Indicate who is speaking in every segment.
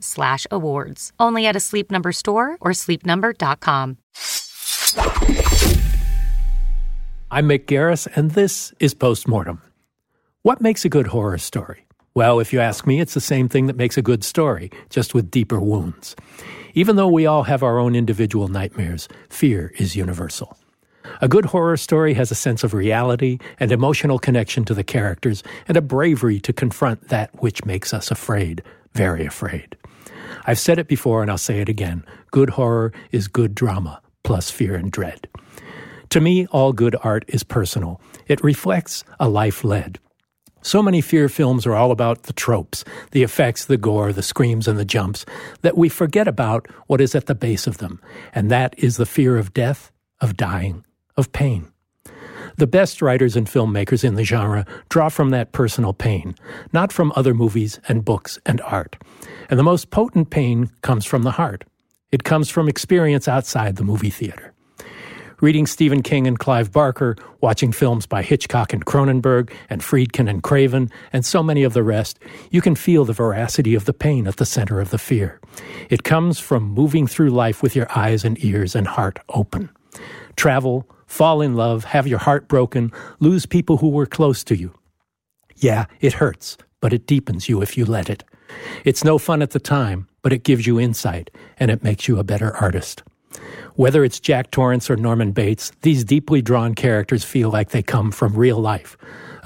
Speaker 1: slash awards. Only at a Sleep Number store or sleepnumber.com.
Speaker 2: I'm Mick Garris, and this is Postmortem. What makes a good horror story? Well, if you ask me, it's the same thing that makes a good story, just with deeper wounds. Even though we all have our own individual nightmares, fear is universal. A good horror story has a sense of reality and emotional connection to the characters and a bravery to confront that which makes us afraid, very afraid. I've said it before and I'll say it again. Good horror is good drama, plus fear and dread. To me, all good art is personal. It reflects a life led. So many fear films are all about the tropes, the effects, the gore, the screams, and the jumps, that we forget about what is at the base of them, and that is the fear of death, of dying, of pain. The best writers and filmmakers in the genre draw from that personal pain, not from other movies and books and art. And the most potent pain comes from the heart. It comes from experience outside the movie theater. Reading Stephen King and Clive Barker, watching films by Hitchcock and Cronenberg, and Friedkin and Craven, and so many of the rest, you can feel the veracity of the pain at the center of the fear. It comes from moving through life with your eyes and ears and heart open. Travel, fall in love, have your heart broken, lose people who were close to you. Yeah, it hurts, but it deepens you if you let it. It's no fun at the time, but it gives you insight and it makes you a better artist. Whether it's Jack Torrance or Norman Bates, these deeply drawn characters feel like they come from real life.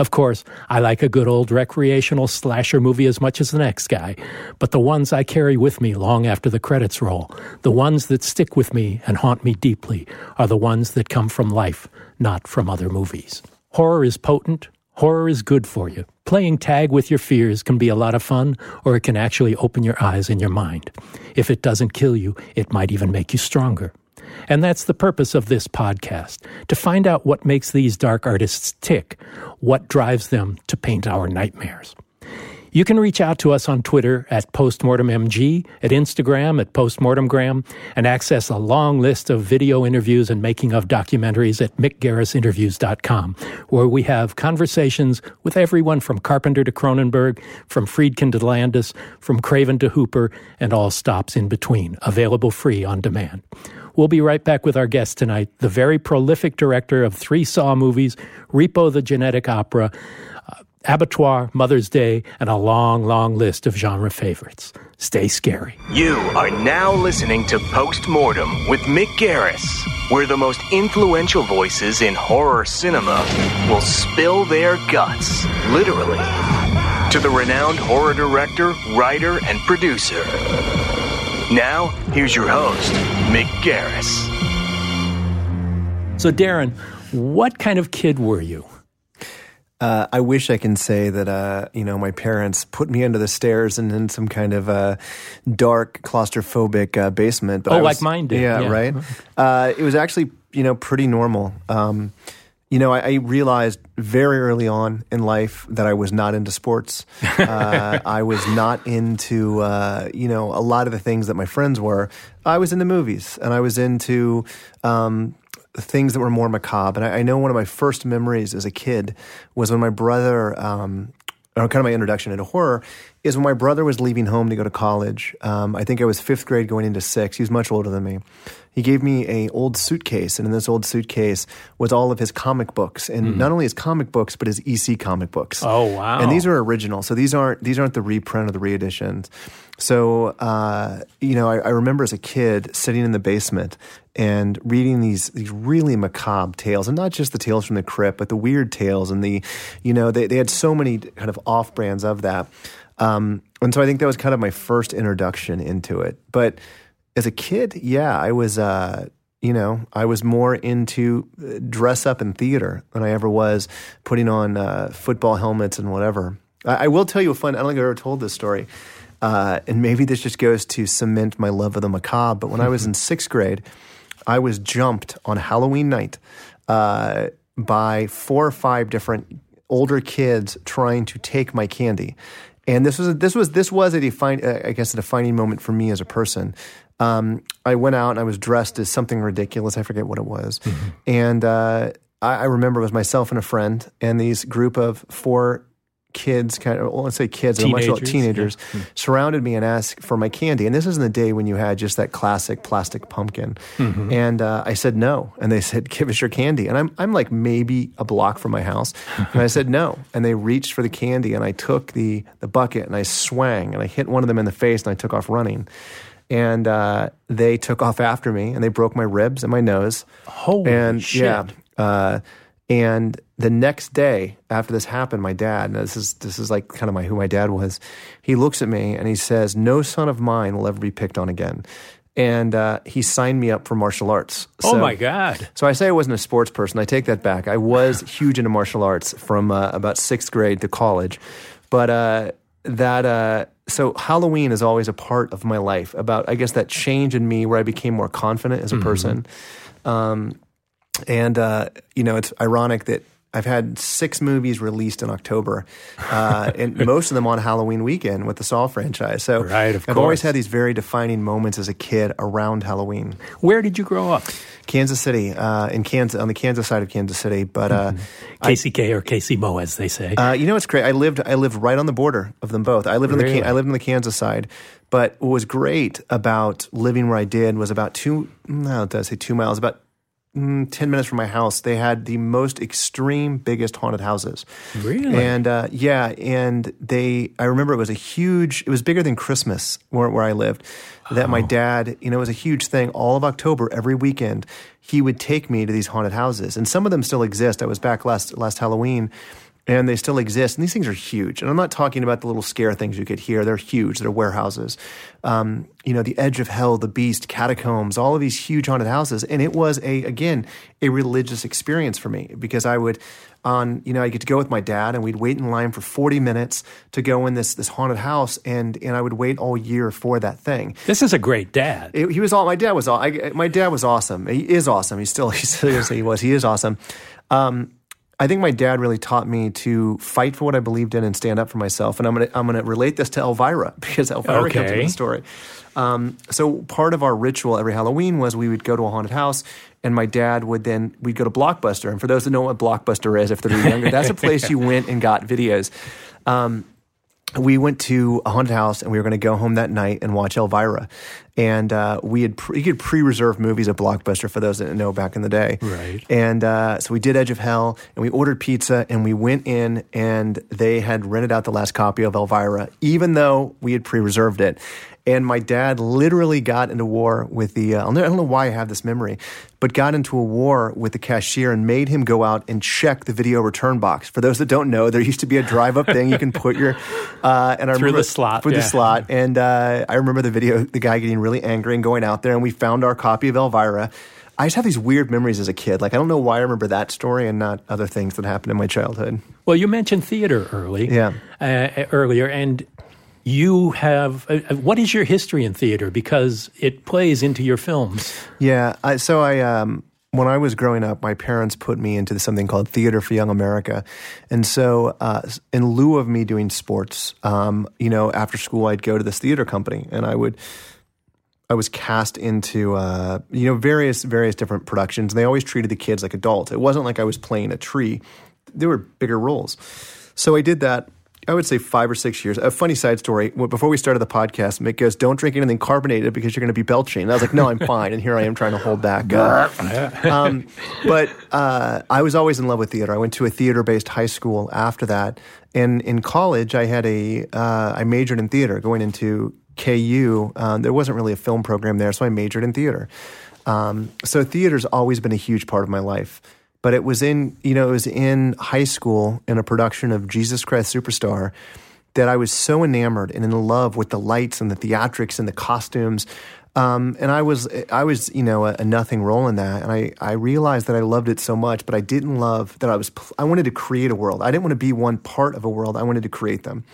Speaker 2: Of course, I like a good old recreational slasher movie as much as the next guy, but the ones I carry with me long after the credits roll, the ones that stick with me and haunt me deeply, are the ones that come from life, not from other movies. Horror is potent, Horror is good for you. Playing tag with your fears can be a lot of fun, or it can actually open your eyes and your mind. If it doesn't kill you, it might even make you stronger. And that's the purpose of this podcast to find out what makes these dark artists tick, what drives them to paint our nightmares. You can reach out to us on Twitter at PostmortemMG, at Instagram at PostmortemGram, and access a long list of video interviews and making of documentaries at MickGarrisInterviews.com, where we have conversations with everyone from Carpenter to Cronenberg, from Friedkin to Landis, from Craven to Hooper, and all stops in between, available free on demand. We'll be right back with our guest tonight, the very prolific director of three Saw movies, Repo the Genetic Opera, uh, Abattoir, Mother's Day, and a long, long list of genre favorites. Stay scary.
Speaker 3: You are now listening to Postmortem with Mick Garris, where the most influential voices in horror cinema will spill their guts, literally, to the renowned horror director, writer, and producer. Now, here's your host, Mick Garris.
Speaker 2: So, Darren, what kind of kid were you?
Speaker 4: Uh, I wish I can say that uh, you know my parents put me under the stairs and in some kind of uh, dark, claustrophobic uh, basement.
Speaker 2: But oh, was, like mine did.
Speaker 4: Yeah,
Speaker 2: yeah.
Speaker 4: right. Uh, it was actually you know pretty normal. Um, you know, I, I, realized very early on in life that I was not into sports. Uh, I was not into you know a lot of the things that my friends were. I was into movies and I was into um, things that were more macabre. And I, I, know one of my first memories as a kid was when my brother, um, or kind of my introduction into horror, is when my brother was leaving home to go to college. Um, I think I was fifth grade going into sixth. He was much older than me. He gave me a old suitcase, and in this old suitcase was all of his comic books, and not only his comic books, but his EC comic books.
Speaker 2: Oh, wow.
Speaker 4: And these are original, so these aren't these aren't the reprint or the reeditions. So uh, you know, I, I remember as a kid sitting in the basement and reading these these really macabre tales, and not just the tales from the crypt, but the weird tales and the, you know, they they had so many kind of off brands of that. Um, and so I think that was kind of my first introduction into it. But as a kid, yeah, I was, uh, you know, I was more into uh, dress up in theater than I ever was putting on uh, football helmets and whatever. I, I will tell you a fun. I don't think I've ever told this story, uh, and maybe this just goes to cement my love of the macabre. But when I was in sixth grade, I was jumped on Halloween night uh, by four or five different older kids trying to take my candy. And this was a, this was this was a define uh, I guess a defining moment for me as a person. Um, I went out and I was dressed as something ridiculous. I forget what it was, and uh, I, I remember it was myself and a friend and these group of four kids, kind of well, let's say kids, they're much older-
Speaker 2: Teenagers,
Speaker 4: teenagers, surrounded me and asked for my candy. And this is in the day when you had just that classic plastic pumpkin. And uh, I said no, and they said, "Give us your candy." And I'm I'm like maybe a block from my house, and I said no. And they reached for the candy, and I took the the bucket and I swang and I hit one of them in the face, and I took off running. And uh, they took off after me, and they broke my ribs and my nose.
Speaker 2: Holy
Speaker 4: and
Speaker 2: shit.
Speaker 4: yeah, uh, and the next day after this happened, my dad, and this is this is like kind of my who my dad was. He looks at me and he says, "No son of mine will ever be picked on again." And uh, he signed me up for martial arts.
Speaker 2: Oh
Speaker 4: So-
Speaker 2: my God.
Speaker 4: so I say I wasn't a sports person. I take that back. I was huge into martial arts from uh, about sixth grade to college, but uh, that uh, so Halloween is always a part of my life. About I guess that change in me where I became more confident as a person. Um, and uh, you know, it's ironic that I've had six movies released in October, uh, and most of them on Halloween weekend with the Saw franchise. So
Speaker 2: Right, of
Speaker 4: I've always had these very defining moments as a kid around Halloween.
Speaker 2: Where did you grow up?
Speaker 4: Kansas City, uh, in Kansas, on the Kansas side of Kansas City. But uh,
Speaker 2: KCK or KC as they say.
Speaker 4: uh, you know what's great? I lived I lived right on the border of them both. I lived on the I lived on the Kansas side. But what was great about living where I did was about two. No, did I say two miles? About mm, ten minutes from my house. They had the most extreme, biggest haunted houses.
Speaker 2: Really?
Speaker 4: And uh, yeah, and they. I remember it was a huge. It was bigger than Christmas where where I lived. That my dad, you know, it was a huge thing. All of October, every weekend, he would take me to these haunted houses, and some of them still exist. I was back last last Halloween. And they still exist, and these things are huge. And I'm not talking about the little scare things you could hear; they're huge. They're warehouses. Um, you know, the Edge of Hell, the Beast, catacombs, all of these huge haunted houses. And it was a again a religious experience for me because I would on you know I get to go with my dad, and we'd wait in line for 40 minutes to go in this this haunted house, and and I would wait all year for that thing.
Speaker 2: this is a great dad.
Speaker 4: It- he was all my dad was all I, my dad was awesome. He is awesome. He's still he seriously he was. He is awesome. Um, I think my dad really taught me to fight for what I believed in and stand up for myself. And I'm gonna I'm gonna relate this to Elvira because Elvira comes
Speaker 2: Okay.
Speaker 4: into the story. Um, so part of our ritual every Halloween was we would go to a haunted house, and my dad would then we'd go to Blockbuster. And for those that know what Blockbuster is, if they're younger, that's a place you went and got videos. Um, we went to a haunted house and we were going to go home that night and watch Elvira. And uh, we had pre- you could pre-reserve movies at Blockbuster for those that didn't know back in the day.
Speaker 2: Right.
Speaker 4: And uh, so we did Edge of Hell and we ordered pizza and we went in and they had rented out the last copy of Elvira, even though we had pre-reserved it. And my dad literally got into war with the. Uh, I don't know why I have this memory, but got into a war with the cashier and made him go out and check the video return box. For those that don't know, there used to be a drive-up thing you can put your uh, and I
Speaker 2: Through
Speaker 4: remember,
Speaker 2: the slot,
Speaker 4: through
Speaker 2: yeah.
Speaker 4: the slot. And uh, I remember the video, the guy getting really angry and going out there, and we found our copy of Elvira. I just have these weird memories as a kid. Like I don't know why I remember that story and not other things that happened in my childhood.
Speaker 2: Well, you mentioned theater early.
Speaker 4: Yeah.
Speaker 2: Uh, earlier, and you have. Uh, uh, what is your history in theater? Because it plays into your films.
Speaker 4: Yeah. I, so I, um, when I was growing up, my parents put me into something called Theater for Young America, and so uh, in lieu of me doing sports, um, you know, after school I'd go to this theater company and I would. I was cast into uh, you know various various different productions, and they always treated the kids like adults. It wasn't like I was playing a tree; they were bigger roles. So I did that, I would say five or six years. A funny side story. Before we started the podcast, Mick goes, "Don't drink anything carbonated because you're going to be belching." And I was like, "No, I'm fine." And here I am trying to hold back. Um, but uh, I was always in love with theater. I went to a theater-based high school after that, and in college, I had a uh, I majored in theater. Going into KU, um, there wasn't really a film program there, so I majored in theater. Um, so theater's always been a huge part of my life but it was in you know it was in high school in a production of Jesus Christ Superstar that I was so enamored and in love with the lights and the theatrics and the costumes. Um, and I was I was you know a, a, nothing role in that, and I I realized that I loved it so much, but I didn't love that I was I wanted to create a world. I didn't want to be one part of a world. I wanted to create them.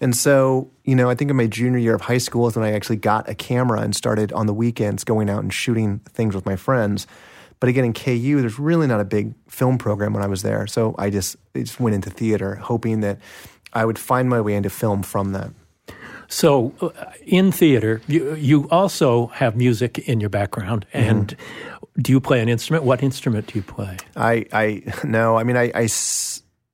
Speaker 4: And so, you know, I think in my junior year of high school is when I actually got a camera and started on the weekends going out and shooting things with my friends. But again, in KU, there's really not a big film program when I was there. So I just, I just went into theater, hoping that I would find my way into film from that.
Speaker 2: So, uh, in theater, you, you also have music in your background, mm-hmm. and mm-hmm. do you play an instrument? What instrument do you play?
Speaker 4: I, I no, I mean, I, I,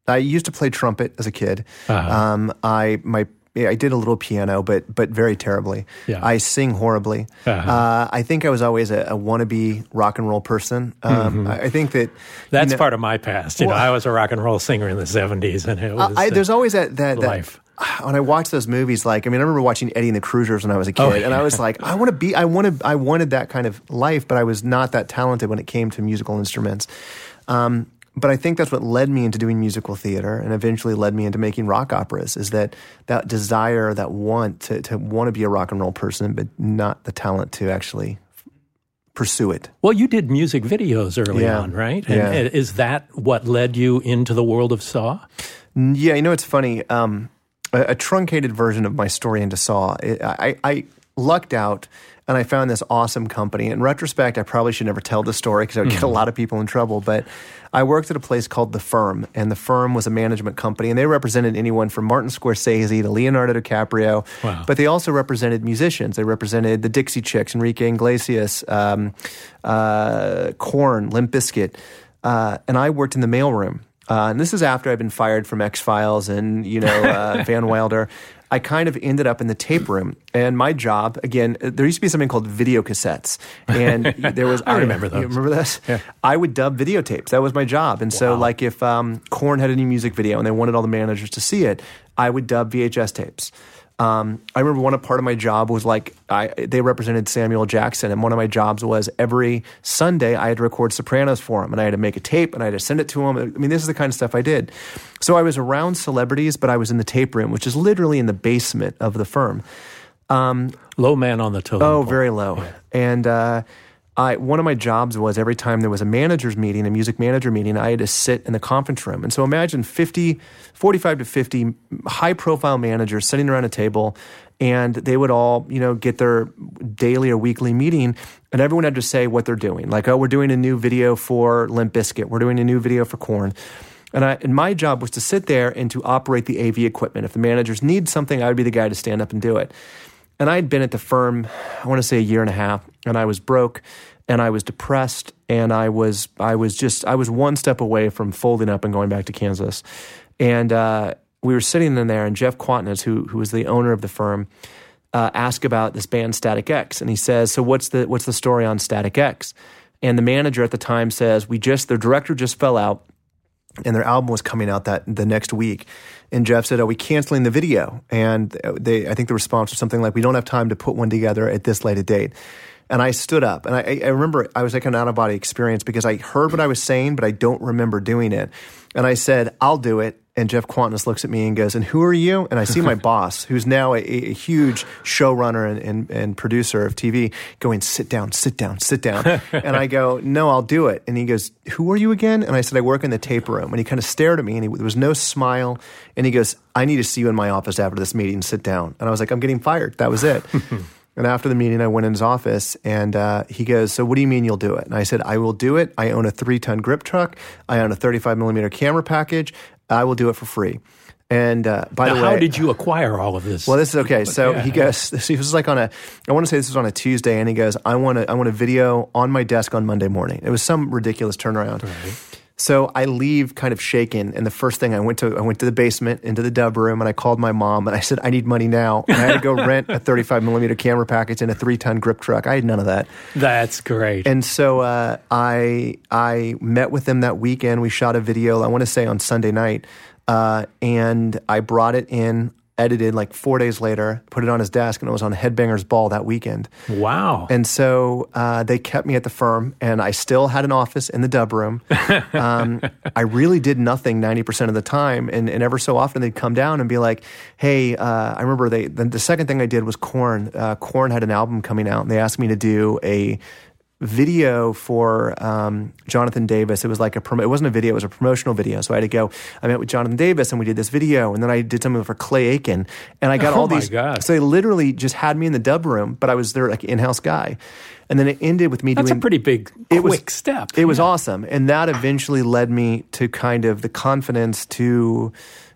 Speaker 4: I used to play trumpet as a kid. Uh-huh. Um, I my I did a little piano, but but very terribly. Yeah. I sing horribly. Uh-huh. Uh, I think I was always a, a wannabe rock and roll person. Um, mm-hmm. I, I, think that
Speaker 2: that's you know, part of my past. You well, know, I was a rock and roll singer in the seventies, and it was.
Speaker 4: I, there's always that that, that life when I watch those movies, like I mean, I remember watching Eddie and the Cruisers when I was a oh, kid, oh, yeah. and I was like, I want to be, I wanted, I wanted that kind of life, but I was not that talented when it came to musical instruments. Um, but I think that's what led me into doing musical theater and eventually led me into making rock operas is that that desire, that want to, to want to be a rock and roll person, but not the talent to actually pursue it.
Speaker 2: Well, you did music videos early yeah. on, right? And yeah. is that what led you into the world of Saw?
Speaker 4: Yeah, you know, it's funny. Um, a, a, truncated version of my story into Saw. It, I, I lucked out and I found this awesome company. In retrospect, I probably should never tell the story because I would get a mm-hmm. lot of people in trouble. But I worked at a place called The Firm, and The Firm was a management company, and they represented anyone from Martin Scorsese to Leonardo DiCaprio. Wow. But they also represented musicians. They represented the Dixie Chicks, Enrique Iglesias, um, uh, Korn, Limp Bizkit. Uh, and I worked in the mailroom. Uh, and this is after I've been fired from X Files and you know uh, Van Wilder. I kind of ended up in the tape room. And my job, again, there used to be something called video cassettes. And there was,
Speaker 2: I remember those.
Speaker 4: remember this? Yeah. I would dub videotapes. That was my job. And wow. so, like, if um, Korn had a new music video and they wanted all the managers to see it, I would dub VHS tapes. Um, I remember one part of my job was like I, they represented Samuel Jackson, and one of my jobs was every Sunday I had to record Sopranos for him, and I had to make a tape and I had to send it to him. I mean, this is the kind of stuff I did. So I was around celebrities, but I was in the tape room, which is literally in the basement of the firm.
Speaker 2: Um, low man on the totem.
Speaker 4: Oh, very low. Yeah. And uh, I, one of my jobs was every time there was a manager's meeting, a music manager meeting, I had to sit in the conference room. And so imagine 50, 45 to 50 high profile managers sitting around a table and they would all, you know, get their daily or weekly meeting and everyone had to say what they're doing. Like, oh, we're doing a new video for Limp Bizkit. We're doing a new video for Korn. And, I, and my job was to sit there and to operate the AV equipment. If the managers need something, I would be the guy to stand up and do it. And I had been at the firm, I want to say a year and a half, and I was broke and I was depressed and I was I was just I was one step away from folding up and going back to Kansas. And uh, we were sitting in there and Jeff Kwatinetz, who who was the owner of the firm, uh, asked about this band Static X. And he says, So what's the what's the story on Static X? And the manager at the time says, We just the director just fell out and their album was coming out that the next week. And Jeff said, "Are we canceling the video?" And they, I think the response was something like, "We don't have time to put one together at this late a date." And I stood up, and I, I remember I was like an out of body experience because I heard what I was saying, but I don't remember doing it. And I said, "I'll do it." And Jeff Kwatinetz looks at me and goes, And who are you? And I see my boss, who's now a, a huge showrunner and, and, and, producer of TV, going, Sit down, sit down, sit down. and I go, No, I'll do it. And he goes, Who are you again? And I said, I work in the tape room. And he kind of stared at me and he, there was no smile. And he goes, I need to see you in my office after this meeting. Sit down. And I was like, I'm getting fired. That was it. And after the meeting, I went in his office and uh, he goes, So, what do you mean you'll do it? And I said, I will do it. I own a three ton grip truck. I own a 35 millimeter camera package. I will do it for free. And uh, by
Speaker 2: now,
Speaker 4: the way,
Speaker 2: how did you acquire all of this?
Speaker 4: Well, this is okay. So yeah. he goes. He was like on a. I want to say this was on a Tuesday, and he goes, "I want to. I want a video on my desk on Monday morning." It was some ridiculous turnaround. Right. So I leave kind of shaken, and the first thing I went to I went to the basement into the dub room, and I called my mom, and I said I need money now, and I had to go rent a 35 millimeter camera package and a three ton grip truck. I had none of that.
Speaker 2: That's great.
Speaker 4: And so uh, I I met with them that weekend. We shot a video. I want to say on Sunday night, uh, and I brought it in edited like four days later, put it on his desk, and it was on Headbangers Ball that weekend.
Speaker 2: Wow.
Speaker 4: And so uh, they kept me at the firm, and I still had an office in the dub room. Um, I really did nothing 90% of the time. And, and ever so often they'd come down and be like, hey, uh, I remember they, the, the, second thing I did was Korn. Uh, Korn had an album coming out, and they asked me to do a video for um, Jonathan Davis. It was like a prom- it wasn't a video; it was a promotional video. So I had to go. I met with Jonathan Davis, and we did this video, and then I did something for Clay Aiken, and I got
Speaker 2: oh
Speaker 4: all these.
Speaker 2: God.
Speaker 4: So they literally just had me in the dub room, but I was their like in-house guy. And then it ended with me
Speaker 2: That's
Speaker 4: doing.
Speaker 2: That's a pretty big,
Speaker 4: it
Speaker 2: quick
Speaker 4: was,
Speaker 2: step.
Speaker 4: It was
Speaker 2: Yeah.
Speaker 4: awesome, and that eventually led me to kind of the confidence to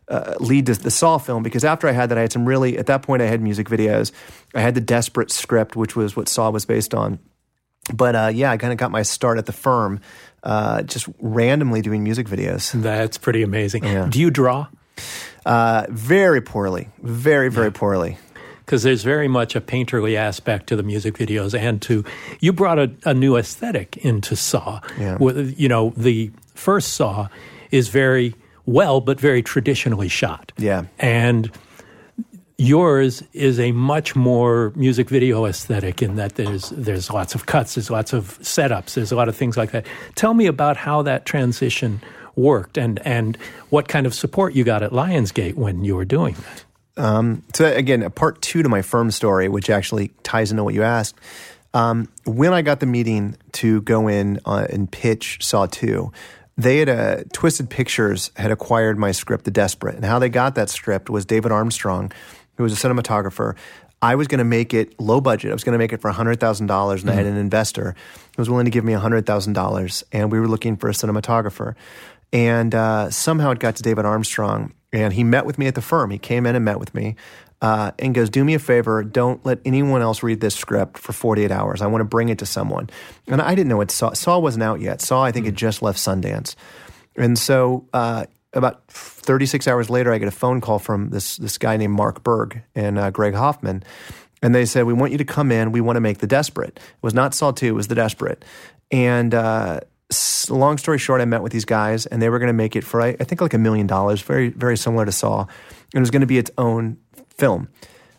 Speaker 4: uh, lead to the Saw film because after I had that, I had some really. At that point, I had music videos. I had the Desperate script, which was what Saw was based on. But uh, yeah, I kind of got my start at the firm, uh, just randomly doing music videos.
Speaker 2: That's pretty amazing.
Speaker 4: Yeah.
Speaker 2: Do you draw?
Speaker 4: Uh, very poorly, very very poorly.
Speaker 2: Because there's very much a painterly aspect to the music videos, and to you brought a, a new aesthetic into Saw.
Speaker 4: Yeah.
Speaker 2: With, you know, the first Saw is very well, but very traditionally shot.
Speaker 4: Yeah.
Speaker 2: and yours is a much more music video aesthetic in that there's there's lots of cuts, there's lots of setups, there's a lot of things like that. Tell me about how that transition worked and and what kind of support you got at Lionsgate when you were doing that.
Speaker 4: So again, a part two to my firm story, which actually ties into what you asked. Um, when I got the meeting to go in uh, and pitch Saw Two, they had uh, Twisted Pictures had acquired my script, The Desperate, and how they got that script was David Armstrong, who was a cinematographer. I was going to make it low budget. I was going to make it for hundred thousand dollars, and I had an investor who was willing to give me hundred thousand dollars, and we were looking for a cinematographer. And uh, somehow it got to David Armstrong, and he met with me at the firm. He came in and met with me, uh, and goes, "Do me a favor, don't let anyone else read this script for 48 hours. I want to bring it to someone." And I didn't know what Saw. Saw wasn't out yet. Saw, I think, had just left Sundance, and so uh, about 36 hours later, I get a phone call from this this guy named Mark Burg and uh, Greg Hoffman. And they said, We want you to come in. We want to make The Desperate. It was not Saw 2, it was The Desperate. And uh, long story short, I met with these guys, and they were going to make it for, I, I think, like a million dollars, very, very similar to Saw. And it was going to be its own film.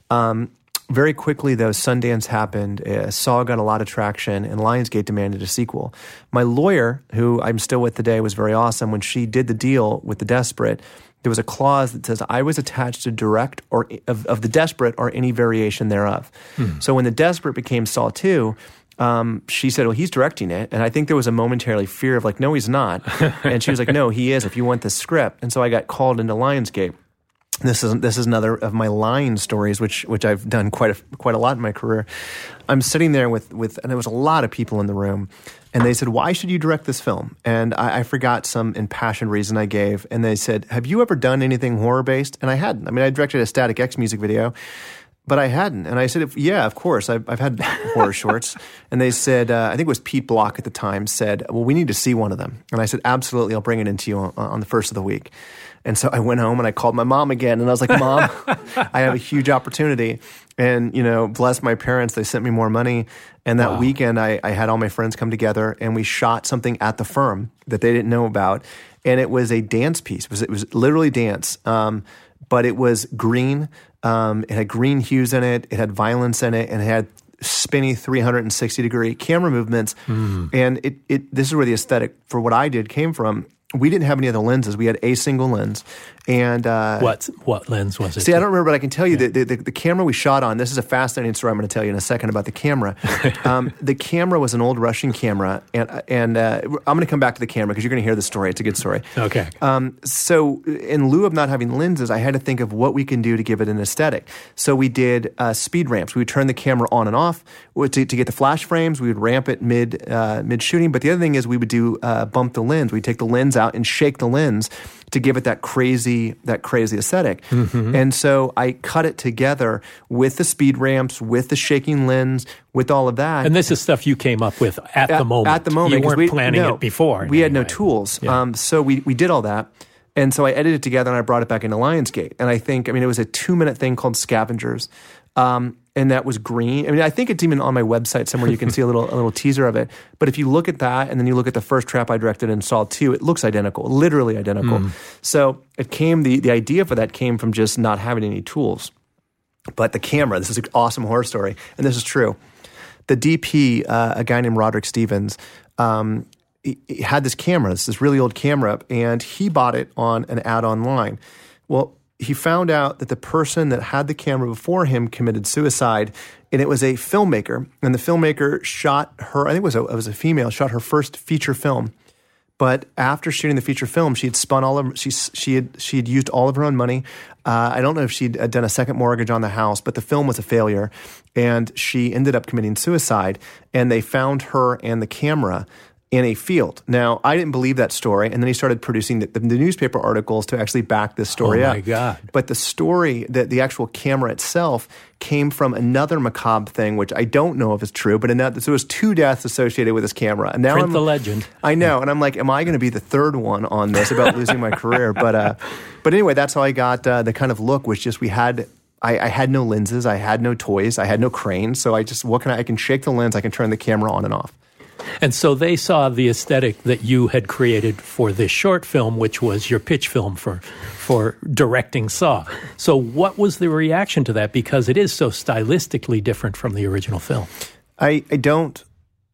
Speaker 4: Um, very quickly, though, Sundance happened. Uh, Saw got a lot of traction, and Lionsgate demanded a sequel. My lawyer, who I'm still with today, was very awesome. When she did the deal with The Desperate, there was a clause that says I was attached to direct or of, of The Desperate or any variation thereof. So when The Desperate became Saw 2, um, she said, "Well, he's directing it," and I think there was a momentary fear of like, "No, he's not," and she was like, "No, he is. If you want the script," and so I got called into Lionsgate this is this is another of my line stories, which which I've done quite a quite a lot in my career. I'm sitting there with with, and there was a lot of people in the room, and they said, "Why should you direct this film?" And I, I forgot some impassioned reason I gave, and they said, "Have you ever done anything horror based?" And I hadn't. I mean, I directed a Static X music video. But I hadn't, and I said, "Yeah, of course. I've, I've had horror shorts." And they said, uh, "I think it was Pete Block at the time said, well, we need to see one of them." And I said, "Absolutely, I'll bring it into you on, on the first of the week." And so I went home and I called my mom again, and I was like, "Mom, I have a huge opportunity." And you know, bless my parents, they sent me more money. And that weekend, I, I had all my friends come together, and we shot something at the firm that they didn't know about, and it was a dance piece. It was, it was literally dance, um, but it was green. Um, it had green hues in it. It had violence in it, and it had spinny 360 degree camera movements. And it, it this is where the aesthetic for what I did came from. We didn't have any other lenses. We had a single lens, and uh,
Speaker 2: What what lens was it?
Speaker 4: See, I don't remember, but I can tell you that the, the, the camera we shot on. This is a fascinating story. I'm going to tell you in a second about the camera. um, the camera was an old Russian camera, and and uh, I'm going to come back to the camera because you're going to hear the story. It's a good story.
Speaker 2: Okay.
Speaker 4: Um, so, in lieu of not having lenses, I had to think of what we can do to give it an aesthetic. So we did uh, speed ramps. We would turn the camera on and off to, to get the flash frames. We would ramp it mid uh, mid shooting. But the other thing is we would do uh, bump the lens. We'd take the lens out and shake the lens to give it that crazy that crazy esthetic
Speaker 2: Mm-hmm.
Speaker 4: and so i cut it together with the speed ramps with the shaking lens with all of that
Speaker 2: And this is stuff you came up with at, the moment.
Speaker 4: at the moment,
Speaker 2: you weren't
Speaker 4: we,
Speaker 2: planning
Speaker 4: no,
Speaker 2: it before.
Speaker 4: We had no
Speaker 2: way.
Speaker 4: tools,
Speaker 2: Yeah.
Speaker 4: um, so we we did all that, and so I edited it together and I brought it back into Lionsgate. And I think, I mean, it was a two minute thing called Scavengers, um, and that was green. I mean, I think it's even on my website somewhere. You can see a little a little teaser of it. But if you look at that, and then you look at the first trap I directed and saw two, it looks identical, literally identical.
Speaker 2: Hmm.
Speaker 4: So it came the the idea for that came from just not having any tools. But the camera, this is an awesome horror story, and this is true. The DP, uh, a guy named Roderick Stevens, um, he, he had this camera, this, this really old camera, and he bought it on an ad online. Well, he found out that the person that had the camera before him committed suicide, and it was a filmmaker. And the filmmaker shot her, I think it was a, it was a female, shot her first feature film. But after shooting the feature film, she had spun all of she she had she had used all of her own money. Uh, I don't know if she'd uh, done a second mortgage on the house, but the film was a failure, and she ended up committing suicide. And they found her and the camera in a field. Now, I didn't believe that story, and then he started producing the, the newspaper articles to actually back this story
Speaker 2: Oh,
Speaker 4: up.
Speaker 2: my God.
Speaker 4: But the story, the, the actual camera itself, came from another macabre thing, which I don't know if it's true, but another, so there was two deaths associated with this camera. And now
Speaker 2: Print
Speaker 4: I'm,
Speaker 2: the legend.
Speaker 4: I know, and I'm like, am I going to be the third one on this about losing my career? But uh, but anyway, that's how I got uh, the kind of look. which just we had. I, I had no lenses, I had no toys, I had no crane, so I just what can I? I can shake the lens, I can turn the camera on and off.
Speaker 2: And so they saw the aesthetic that you had created for this short film, which was your pitch film for for directing Saw. So what was the reaction to that? Because it is so stylistically different from the original film.
Speaker 4: I, I don't.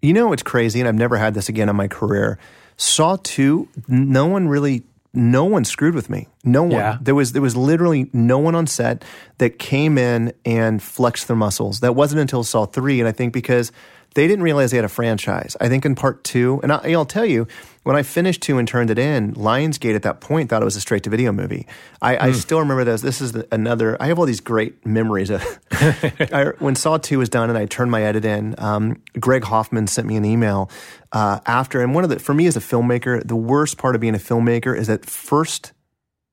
Speaker 4: You know, it's crazy, and I've never had this again in my career. Saw two, no one really, no one screwed with me. No one.
Speaker 2: Yeah.
Speaker 4: There was there was literally no one on set that came in and flexed their muscles. That wasn't until Saw three, and I think because they didn't realize they had a franchise. I think in part two, and I, I'll tell you, when I finished two and turned it in, Lionsgate at that point thought it was a straight to video movie. I, I still remember this. This is another. I have all these great memories of I, when Saw two was done and I turned my edit in. Um, Greg Hoffman sent me an email uh, after, and one of the for me as a filmmaker, the worst part of being a filmmaker is that first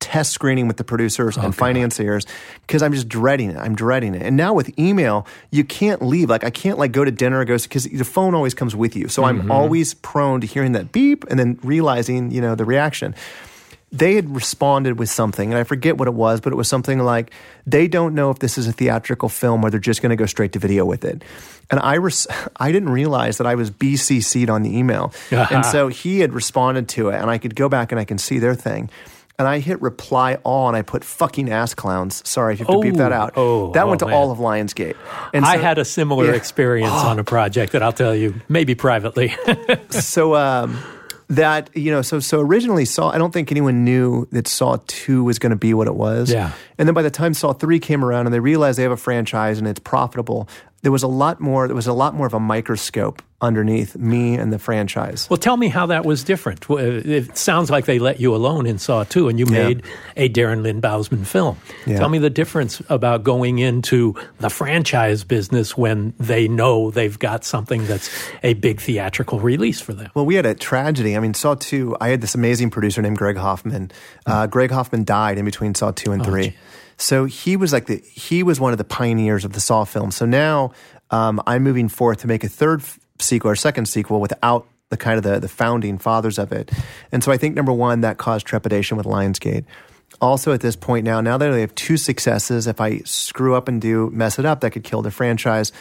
Speaker 4: test screening with the producers and financiers because I'm just dreading it. I'm dreading it. And now with email, you can't leave. Like I can't like go to dinner or go because the phone always comes with you. So I'm mm-hmm. always prone to hearing that beep and then realizing, you know, the reaction. They had responded with something, and I forget what it was, but it was something like they don't know if this is a theatrical film or they're just going to go straight to video with it. And I, res- I didn't realize that I was BCC'd on the email, and so he had responded to it, and I could go back and I can see their thing. And I hit reply all, and I put fucking ass clowns. Sorry if you have to beep that
Speaker 2: Oh,
Speaker 4: out.
Speaker 2: oh,
Speaker 4: that
Speaker 2: oh,
Speaker 4: went to
Speaker 2: man.
Speaker 4: all of Lionsgate. And
Speaker 2: I had a similar
Speaker 4: Yeah.
Speaker 2: experience on a project that I'll tell you, maybe privately.
Speaker 4: so um, that you know, so so originally Saw. I don't think anyone knew that Saw Two was going to be what it was.
Speaker 2: Yeah.
Speaker 4: And then by the time Saw Three came around and they realized they have a franchise and it's profitable, there was a lot more. There was a lot more of a microscope underneath me and the franchise.
Speaker 2: well, tell me how that was different. It sounds like they let you alone in Saw 2, and you
Speaker 4: Yeah.
Speaker 2: made a Darren Lynn Bousman film.
Speaker 4: Yeah.
Speaker 2: Tell me the difference about going into the franchise business when they know they've got something that's a big theatrical release for them.
Speaker 4: Well, we had a tragedy. I mean, Saw 2, I had this amazing producer named Greg Hoffman. Uh, Greg Hoffman died in between Saw 2 and 3. So he was like the, he was one of the pioneers of the Saw film. So now um, I'm moving forth to make a third f- sequel or second sequel without the kind of the, the founding fathers of it. And so I think number one, that caused trepidation with Lionsgate. Also, at this point now, now that they have two successes, if I screw up and do mess it up, that could kill the franchise.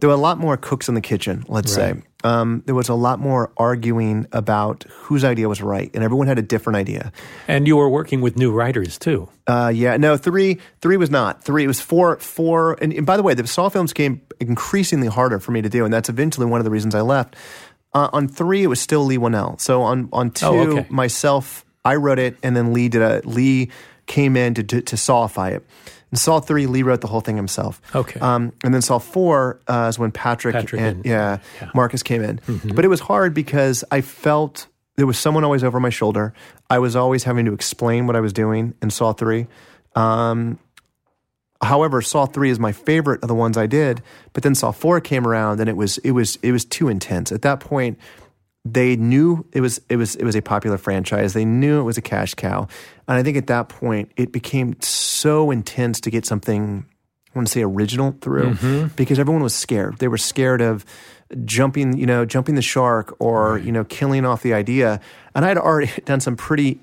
Speaker 4: There were a lot more cooks in the kitchen, let's say. Um, there was a lot more arguing about whose idea was right, and everyone had a different idea.
Speaker 2: And you were working with new writers, too.
Speaker 4: Uh, yeah, no, three, three was not three. It was four, four. And, and by the way, the Saw films came increasingly harder for me to do, and that's eventually one of the reasons I left. Uh, on three, it was still Leigh Whannell. So on on two,
Speaker 2: Oh, okay.
Speaker 4: myself, I wrote it, and then Leigh did a Leigh came in to to, to sawify it. And Saw three, Leigh wrote the whole thing himself.
Speaker 2: Okay.
Speaker 4: Um, and then Saw four uh, is when Patrick,
Speaker 2: Patrick
Speaker 4: and,
Speaker 2: and-
Speaker 4: yeah,
Speaker 2: yeah. Mm-hmm.
Speaker 4: Marcus came in. But it was hard because I felt there was someone always over my shoulder. I was always having to explain what I was doing in Saw 3. Um, however, Saw 3 is my favorite of the ones I did, but then Saw 4 came around and it was it was it was too intense. At that point, they knew it was it was it was a popular franchise. They knew it was a cash cow, and I think at that point it became so intense to get something. I want to say original through
Speaker 2: Mm-hmm.
Speaker 4: because everyone was scared. They were scared of jumping, you know, jumping the shark or you know killing off the idea. And I'd already done some pretty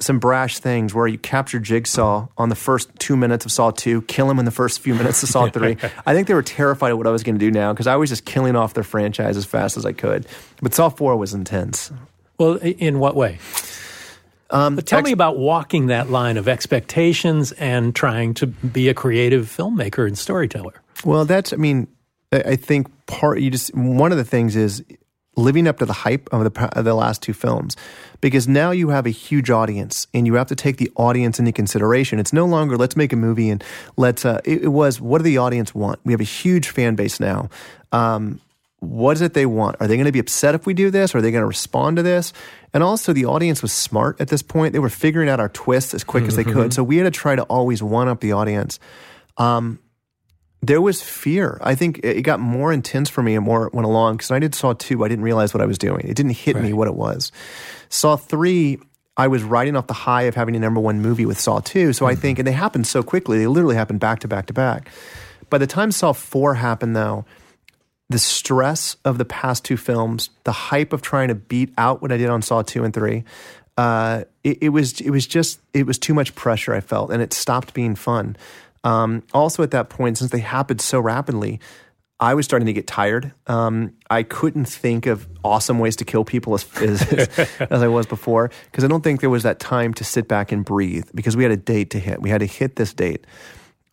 Speaker 4: some brash things where you capture Jigsaw on the first two minutes of Saw 2, kill him in the first few minutes of Saw 3. I think they were terrified of what I was going to do now because I was just killing off their franchise as fast as I could. But Saw 4 was intense.
Speaker 2: Well, in what way? Um, but tell
Speaker 4: ex-
Speaker 2: me about walking that line of expectations and trying to be a creative filmmaker and storyteller.
Speaker 4: Well, that's, I mean, I I think part, you just, one of the things is living up to the hype of the, of the last two films because now you have a huge audience and you have to take the audience into consideration. It's no longer let's make a movie and let's, uh, it, it was what do the audience want? We have a huge fan base now. Um, what is it they want? Are they going to be upset if we do this? Are they going to respond to this? And also, the audience was smart at this point. They were figuring out our twists as quick as they could. So we had to try to always one up the audience. Um, there was fear. I think it got more intense for me and more went along because I did Saw 2. I didn't realize what I was doing. It didn't hit me what it was. Saw 3, I was riding off the high of having a number one movie with Saw 2. So I think, and they happened so quickly, they literally happened back to back to back. By the time Saw 4 happened, though, the stress of the past two films, the hype of trying to beat out what I did on Saw 2 and 3, uh, it, it was it was just it was too much pressure I felt, and it stopped being fun. Um, also, at that point, since they happened so rapidly, I was starting to get tired. Um, I couldn't think of awesome ways to kill people as as, as I was before because I don't think there was that time to sit back and breathe because we had a date to hit. We had to hit this date.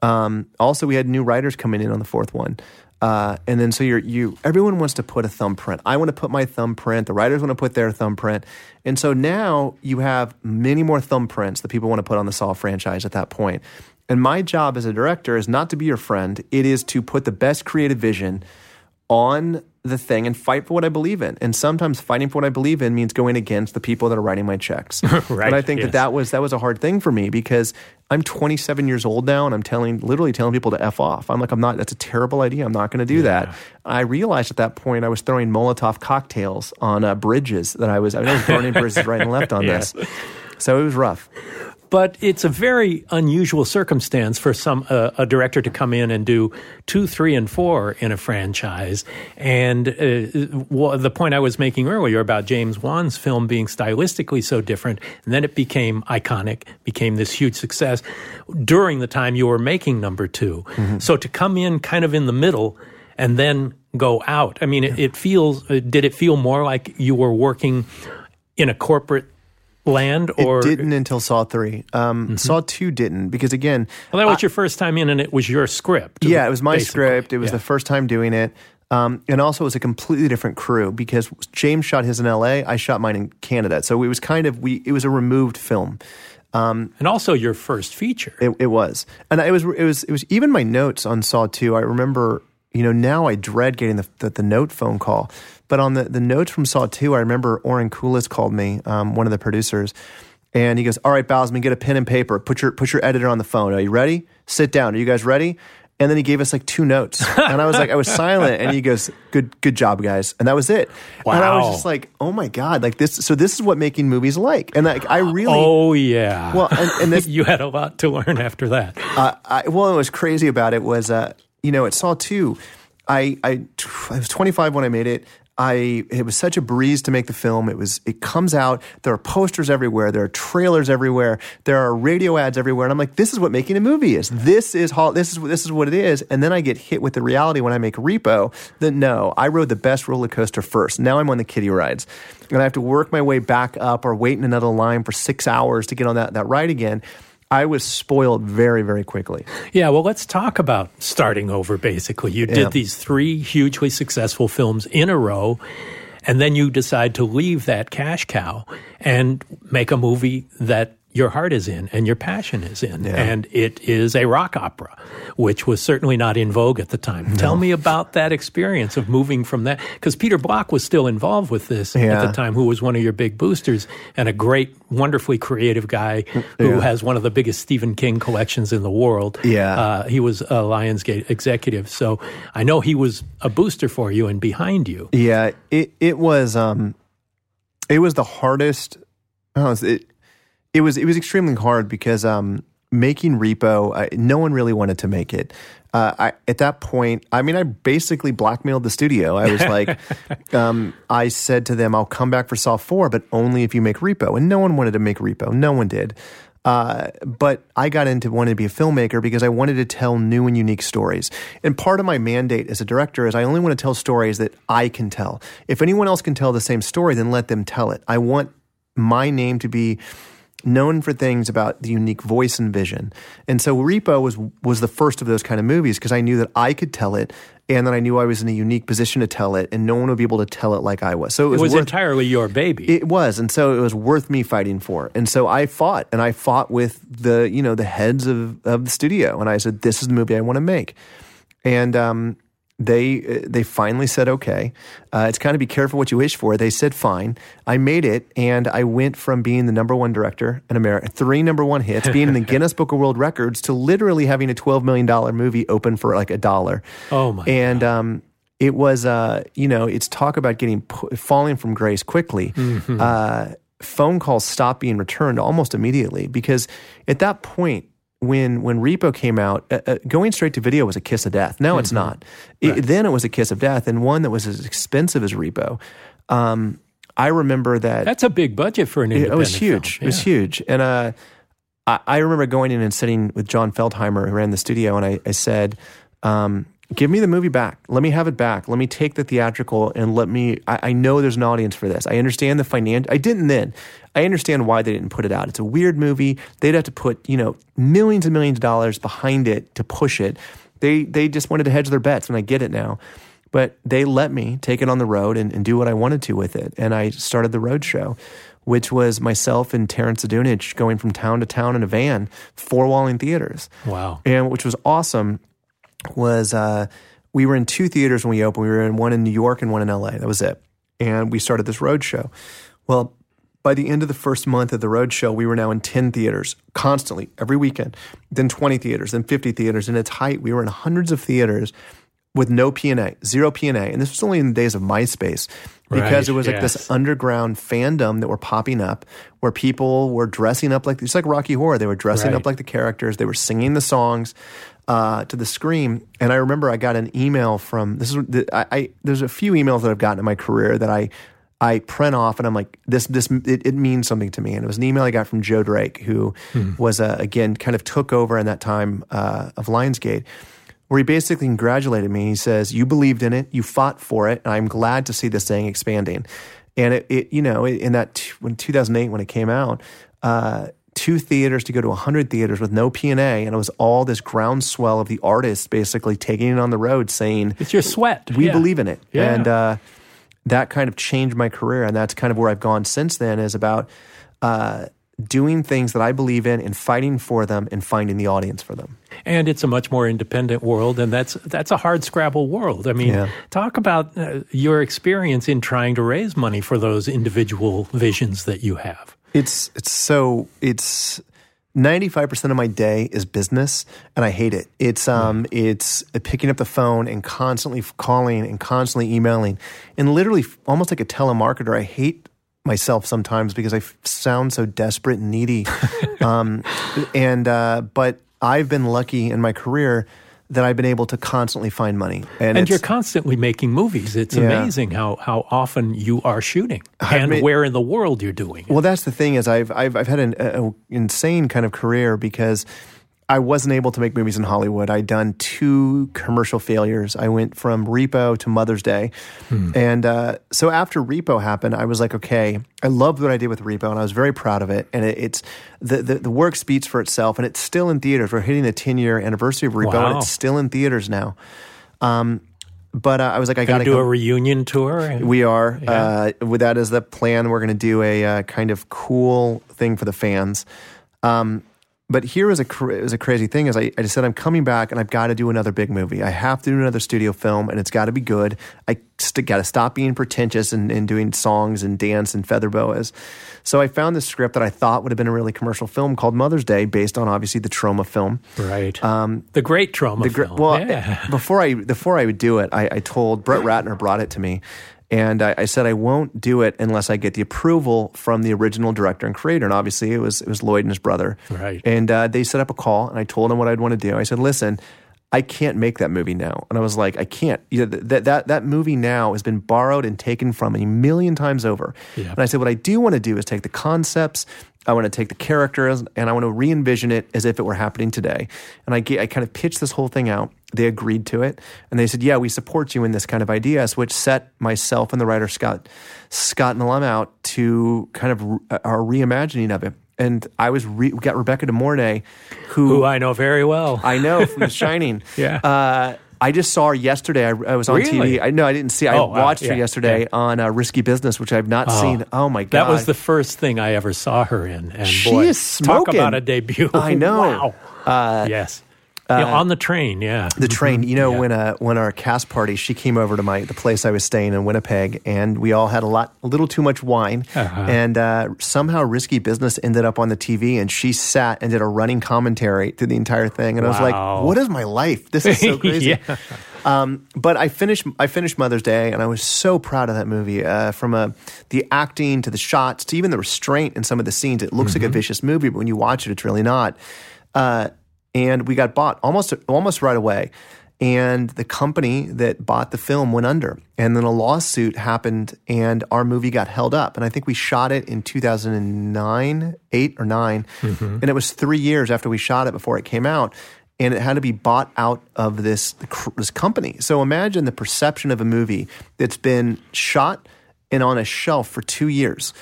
Speaker 4: Um, also, we had new writers coming in on the fourth one. Uh, and then so you're you everyone wants to put a thumbprint. I want to put my thumbprint. The writers want to put their thumbprint. And so now you have many more thumbprints that people want to put on the Saw franchise at that point. And my job as a director is not to be your friend. It is to put the best creative vision on the thing and fight for what I believe in. And sometimes fighting for what I believe in means going against the people that are writing my checks.
Speaker 2: Right,
Speaker 4: But I think
Speaker 2: yes.
Speaker 4: that that was that was a hard thing for me because I'm 27 years old now and I'm telling literally telling people to f off. I'm like I'm not. That's a terrible idea. I'm not going to do that. I realized at that point I was throwing Molotov cocktails on uh, bridges that I was I was burning bridges right and left on
Speaker 2: Yeah.
Speaker 4: this. So it was rough.
Speaker 2: But it's a very unusual circumstance for some uh, a director to come in and do two, three, and four in a franchise. And uh, the point I was making earlier about James Wan's film being stylistically so different, and then it became iconic, became this huge success during the time you were making number 2 So to come in kind of in the middle and then go out, I mean, it, it feels. Uh, did it feel more like you were working in a corporate? Land or
Speaker 4: It didn't until Saw three. Um, Saw two didn't because again,
Speaker 2: Well, that was your first time in, and it was your script.
Speaker 4: Yeah, it was my
Speaker 2: basically.
Speaker 4: script. It was
Speaker 2: Yeah.
Speaker 4: the first time doing it. Um, and also, it was a completely different crew because James shot his in LA. I shot mine in Canada. So it was kind of we. It was a removed film.
Speaker 2: and also your first feature.
Speaker 4: It, it was, and it was. It was. It was even my notes on Saw Two. I remember. You know, now I dread getting the the, the note phone call. But on the, the notes from Saw Two, I remember Oren Koules called me, um, one of the producers, and he goes, "All right, Bousman, get a pen and paper. Put your put your editor on the phone. Are you ready? Sit down. Are you guys ready?" And then he gave us like two notes, and I was like, I was silent, and he goes, "Good, good job, guys," and that was it. Wow. And I was just like, "Oh my god!" Like this. So this is what making movies like, and like I really.
Speaker 2: oh yeah.
Speaker 4: Well, and, and this,
Speaker 2: you had a lot to learn after that.
Speaker 4: uh, I, well, what was crazy about it was, uh, you know, it Saw 2, I, I, I was 25 when I made it. I, it was such a breeze to make the film. It was, it comes out. There are posters everywhere. There are trailers everywhere. There are radio ads everywhere. And I'm like, this is what making a movie is. This is this is, this is what it is. And then I get hit with the reality when I make Repo that no, I rode the best roller coaster first. Now I'm on the kiddie rides and I have to work my way back up or wait in another line for six hours to get on that, that ride again. I was spoiled very, very quickly.
Speaker 2: Yeah, well, let's talk about starting over. Basically, you
Speaker 4: Yeah.
Speaker 2: did these three hugely successful films in a row, and then you decide to leave that cash cow and make a movie that your heart is in and your passion is in. And it is a rock opera, which was certainly not in vogue at the time. Tell me about that experience of moving from that. Because Peter Block was still involved with this at the time, who was one of your big boosters and a great, wonderfully creative guy who
Speaker 4: Yeah.
Speaker 2: has one of the biggest Stephen King collections in the world.
Speaker 4: Yeah.
Speaker 2: Uh, he was a Lionsgate executive. So I know he was a booster for you and behind you.
Speaker 4: Yeah, it it was um, it was the hardest. Oh, it it was it was extremely hard because um, making Repo, I, no one really wanted to make it. Uh, I at that point, I mean, I basically blackmailed the studio. I was like, um, I said to them, "I'll come back for Saw Four, but only if you make Repo." And no one wanted to make Repo. No one did. Uh, but I got into wanting to be a filmmaker because I wanted to tell new and unique stories. And part of my mandate as a director is I only want to tell stories that I can tell. If anyone else can tell the same story, then let them tell it. I want my name to be known for things about the unique voice and vision. And so Repo was was the first of those kind of movies because I knew that I could tell it and that I knew I was in a unique position to tell it and no one would be able to tell it like I was. So it
Speaker 2: It
Speaker 4: was,
Speaker 2: was
Speaker 4: worth
Speaker 2: entirely your baby.
Speaker 4: it was, and so it was worth me fighting for. And so I fought, and I fought with the you know the heads of of the studio, and I said, "This is the movie I want to make." And um, they uh, they finally said, "Okay." Uh, it's kind of be careful what you wish for. They said, "Fine." I made it, and I went from being the number one director in America, three number one hits, being in the Guinness Book of World Records, to literally having a twelve million dollar movie open for like a dollar.
Speaker 2: Oh, my
Speaker 4: And um, it was, uh, you know, it's talk about getting falling from grace quickly. Uh, phone calls stopped being returned almost immediately because at that point, when when Repo came out, uh, uh, going straight to video was a kiss of death. Now it's not. It, Then it was a kiss of death, and one that was as expensive as Repo. Um, I remember that
Speaker 2: That's a big budget for an independent
Speaker 4: it was huge.
Speaker 2: film.
Speaker 4: It was huge. And uh, I, I remember going in and sitting with Jon Feltheimer, who ran the studio, and I, I said, um, "Give me the movie back. Let me have it back. Let me take the theatrical and let me. I, I know there's an audience for this. I understand the financial. I didn't then. I understand why they didn't put it out. It's a weird movie. They'd have to put you know millions and millions of dollars behind it to push it. They they just wanted to hedge their bets, and I get it now." But they let me take it on the road and, and do what I wanted to with it. And I started the road show, which was myself and Terrance Zdunich going from town to town in a van, four walling theaters.
Speaker 2: Wow.
Speaker 4: And which was awesome was uh, we were in two theaters when we opened. We were in one in New York and one in LA. That was it. And we started this road show. Well, by the end of the first month of the road show, we were now in 10 theaters constantly, every weekend, then 20 theaters, then 50 theaters. In its height, we were in hundreds of theaters with no P&A, zero P&A. And this was only in the days of MySpace because
Speaker 2: Right,
Speaker 4: it was like
Speaker 2: yes.
Speaker 4: this underground fandom that were popping up where people were dressing up like, it's like Rocky Horror. They were dressing
Speaker 2: Right.
Speaker 4: up like the characters. They were singing the songs uh, to the scream. And I remember I got an email from this is the- I, I there's a few emails that I've gotten in my career that I I print off and I'm like this this it, it means something to me. And it was an email I got from Joe Drake, who was uh, again kind of took over in that time uh, of Lionsgate. Where he basically congratulated me. He says, "You believed in it. You fought for it. And I'm glad to see this thing expanding." And it, it you know, in that t- when 2008 when it came out, uh, two theaters to go to 100 theaters with no P&A and it was all this groundswell of the artists basically taking it on the road saying
Speaker 2: It's your sweat.
Speaker 4: we
Speaker 2: Yeah.
Speaker 4: believe in it
Speaker 2: Yeah.
Speaker 4: and uh, that kind of changed my career and that's kind of where I've gone since then is about uh, doing things that I believe in and fighting for them and finding the audience for them
Speaker 2: and it's a much more independent world, and that's that's a hard scrabble world. I mean,
Speaker 4: Yeah.
Speaker 2: talk about uh, your experience in trying to raise money for those individual visions that you have.
Speaker 4: It's it's so it's ninety five percent of my day is business, and I hate it. It's um it's picking up the phone and constantly calling and constantly emailing, and literally almost like a telemarketer. I hate myself sometimes because I f- sound so desperate and needy. um, and uh, but I've been lucky in my career that I've been able to constantly find money, and,
Speaker 2: And you're constantly making movies. It's
Speaker 4: Yeah.
Speaker 2: amazing how, how often you are shooting and
Speaker 4: made-
Speaker 2: where in the world you're doing it.
Speaker 4: Well, that's the thing is I've I've I've had an a, a insane kind of career because I wasn't able to make movies in Hollywood. I'd done two commercial failures. I went from Repo to Mother's Day, and uh, so after Repo happened, I was like, okay, I loved what I did with Repo, and I was very proud of it. And it, it's the, the the work speaks for itself, and it's still in theaters. We're hitting the ten year anniversary of Repo,
Speaker 2: Wow.
Speaker 4: and it's still in theaters now. Um, but uh, I was like, I got to
Speaker 2: do a reunion tour.
Speaker 4: we are. Uh, with that as the plan, we're going to do a uh, kind of cool thing for the fans. Um, but here is a was a crazy thing is I, I just said I'm coming back and I've got to do another big movie. I have to do another studio film and it's got to be good. I st- got to stop being pretentious and, and doing songs and dance and feather boas. So I found this script that I thought would have been a really commercial film called Mother's Day, based on obviously the Troma film.
Speaker 2: Right. Um, the great Troma
Speaker 4: the gr-
Speaker 2: film.
Speaker 4: Well,
Speaker 2: yeah.
Speaker 4: before I before I would do it, I, I told Brett Ratner brought it to me. And I, I, said I won't do it unless I get the approval from the original director and creator. And obviously, it was it was Lloyd and his brother.
Speaker 2: Right.
Speaker 4: And uh, they set up a call, and I told them what I'd want to do. I said, "Listen, I can't make that movie now." And I was like, "I can't. You know, that that that movie now has been borrowed and taken from a million times over."
Speaker 2: Yeah.
Speaker 4: And I said, "What I do want to do is take the concepts." I want to take the characters and I want to re envision it as if it were happening today. And I, I kind of pitched this whole thing out. They agreed to it. And they said, Yeah, we support you in this kind of idea. So which set myself and the writer Scott, Scott Milam out to kind of re- our reimagining of it. And I was re- we got Rebecca De Mornay, who,
Speaker 2: Who I know very well.
Speaker 4: I know from The Shining.
Speaker 2: Yeah.
Speaker 4: Uh, I just saw her yesterday. I, I was on
Speaker 2: Really?
Speaker 4: TV. I no, I didn't see. I
Speaker 2: Oh,
Speaker 4: watched her
Speaker 2: Yeah,
Speaker 4: yesterday
Speaker 2: yeah.
Speaker 4: on uh, Risky Business, which I've not seen. Oh my god,
Speaker 2: That was the first thing I ever saw her in. And
Speaker 4: She
Speaker 2: boy,
Speaker 4: is
Speaker 2: talk
Speaker 4: smoking.
Speaker 2: about a debut.
Speaker 4: I know.
Speaker 2: Wow. yes. Yeah, on the train, yeah.
Speaker 4: the train. You know,
Speaker 2: Mm-hmm. Yeah.
Speaker 4: when uh, when our cast party, she came over to my the place I was staying in Winnipeg, and we all had a lot, a little too much wine,
Speaker 2: Uh-huh.
Speaker 4: and uh, somehow Risky Business ended up on the TV, and she sat and did a running commentary through the entire thing, and I was like, "What is my life? This is so crazy."
Speaker 2: Yeah.
Speaker 4: Um, but I finished I finished Mother's Day, and I was so proud of that movie. Uh, from uh, the acting to the shots to even the restraint in some of the scenes, it looks like a
Speaker 2: Mm-hmm.
Speaker 4: vicious movie, but when you watch it, it's really not. Uh, and we got bought almost almost right away. And the company that bought the film went under. And then a lawsuit happened, and our movie got held up. And I think we shot it in 2009, eight or 9 mm-hmm. And it was three years after we shot it before it came out. And it had to be bought out of this, this company. So imagine the perception of a movie that's been shot and on a shelf for two years.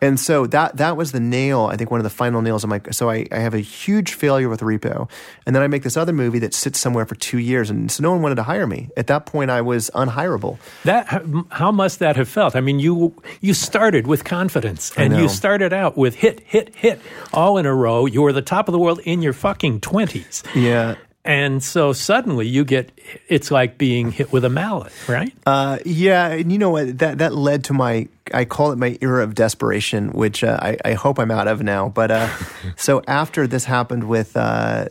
Speaker 4: And so that that was the nail, I think one of the final nails of my so I, I have a huge failure with Repo. And then I make this other movie that sits somewhere for two years and so no one wanted to hire me. At that point I was unhireable.
Speaker 2: That how must that have felt? I mean, you you started with confidence, and you started out with hit, hit, hit, all in a row. You were the top of the world in your fucking twenties,
Speaker 4: Yeah.
Speaker 2: And so suddenly you get it's like being hit with a mallet, right?
Speaker 4: Uh, yeah, and you know what? That that led to my I call it my era of desperation, which uh, I, I hope I'm out of now. But uh, so after this happened with uh,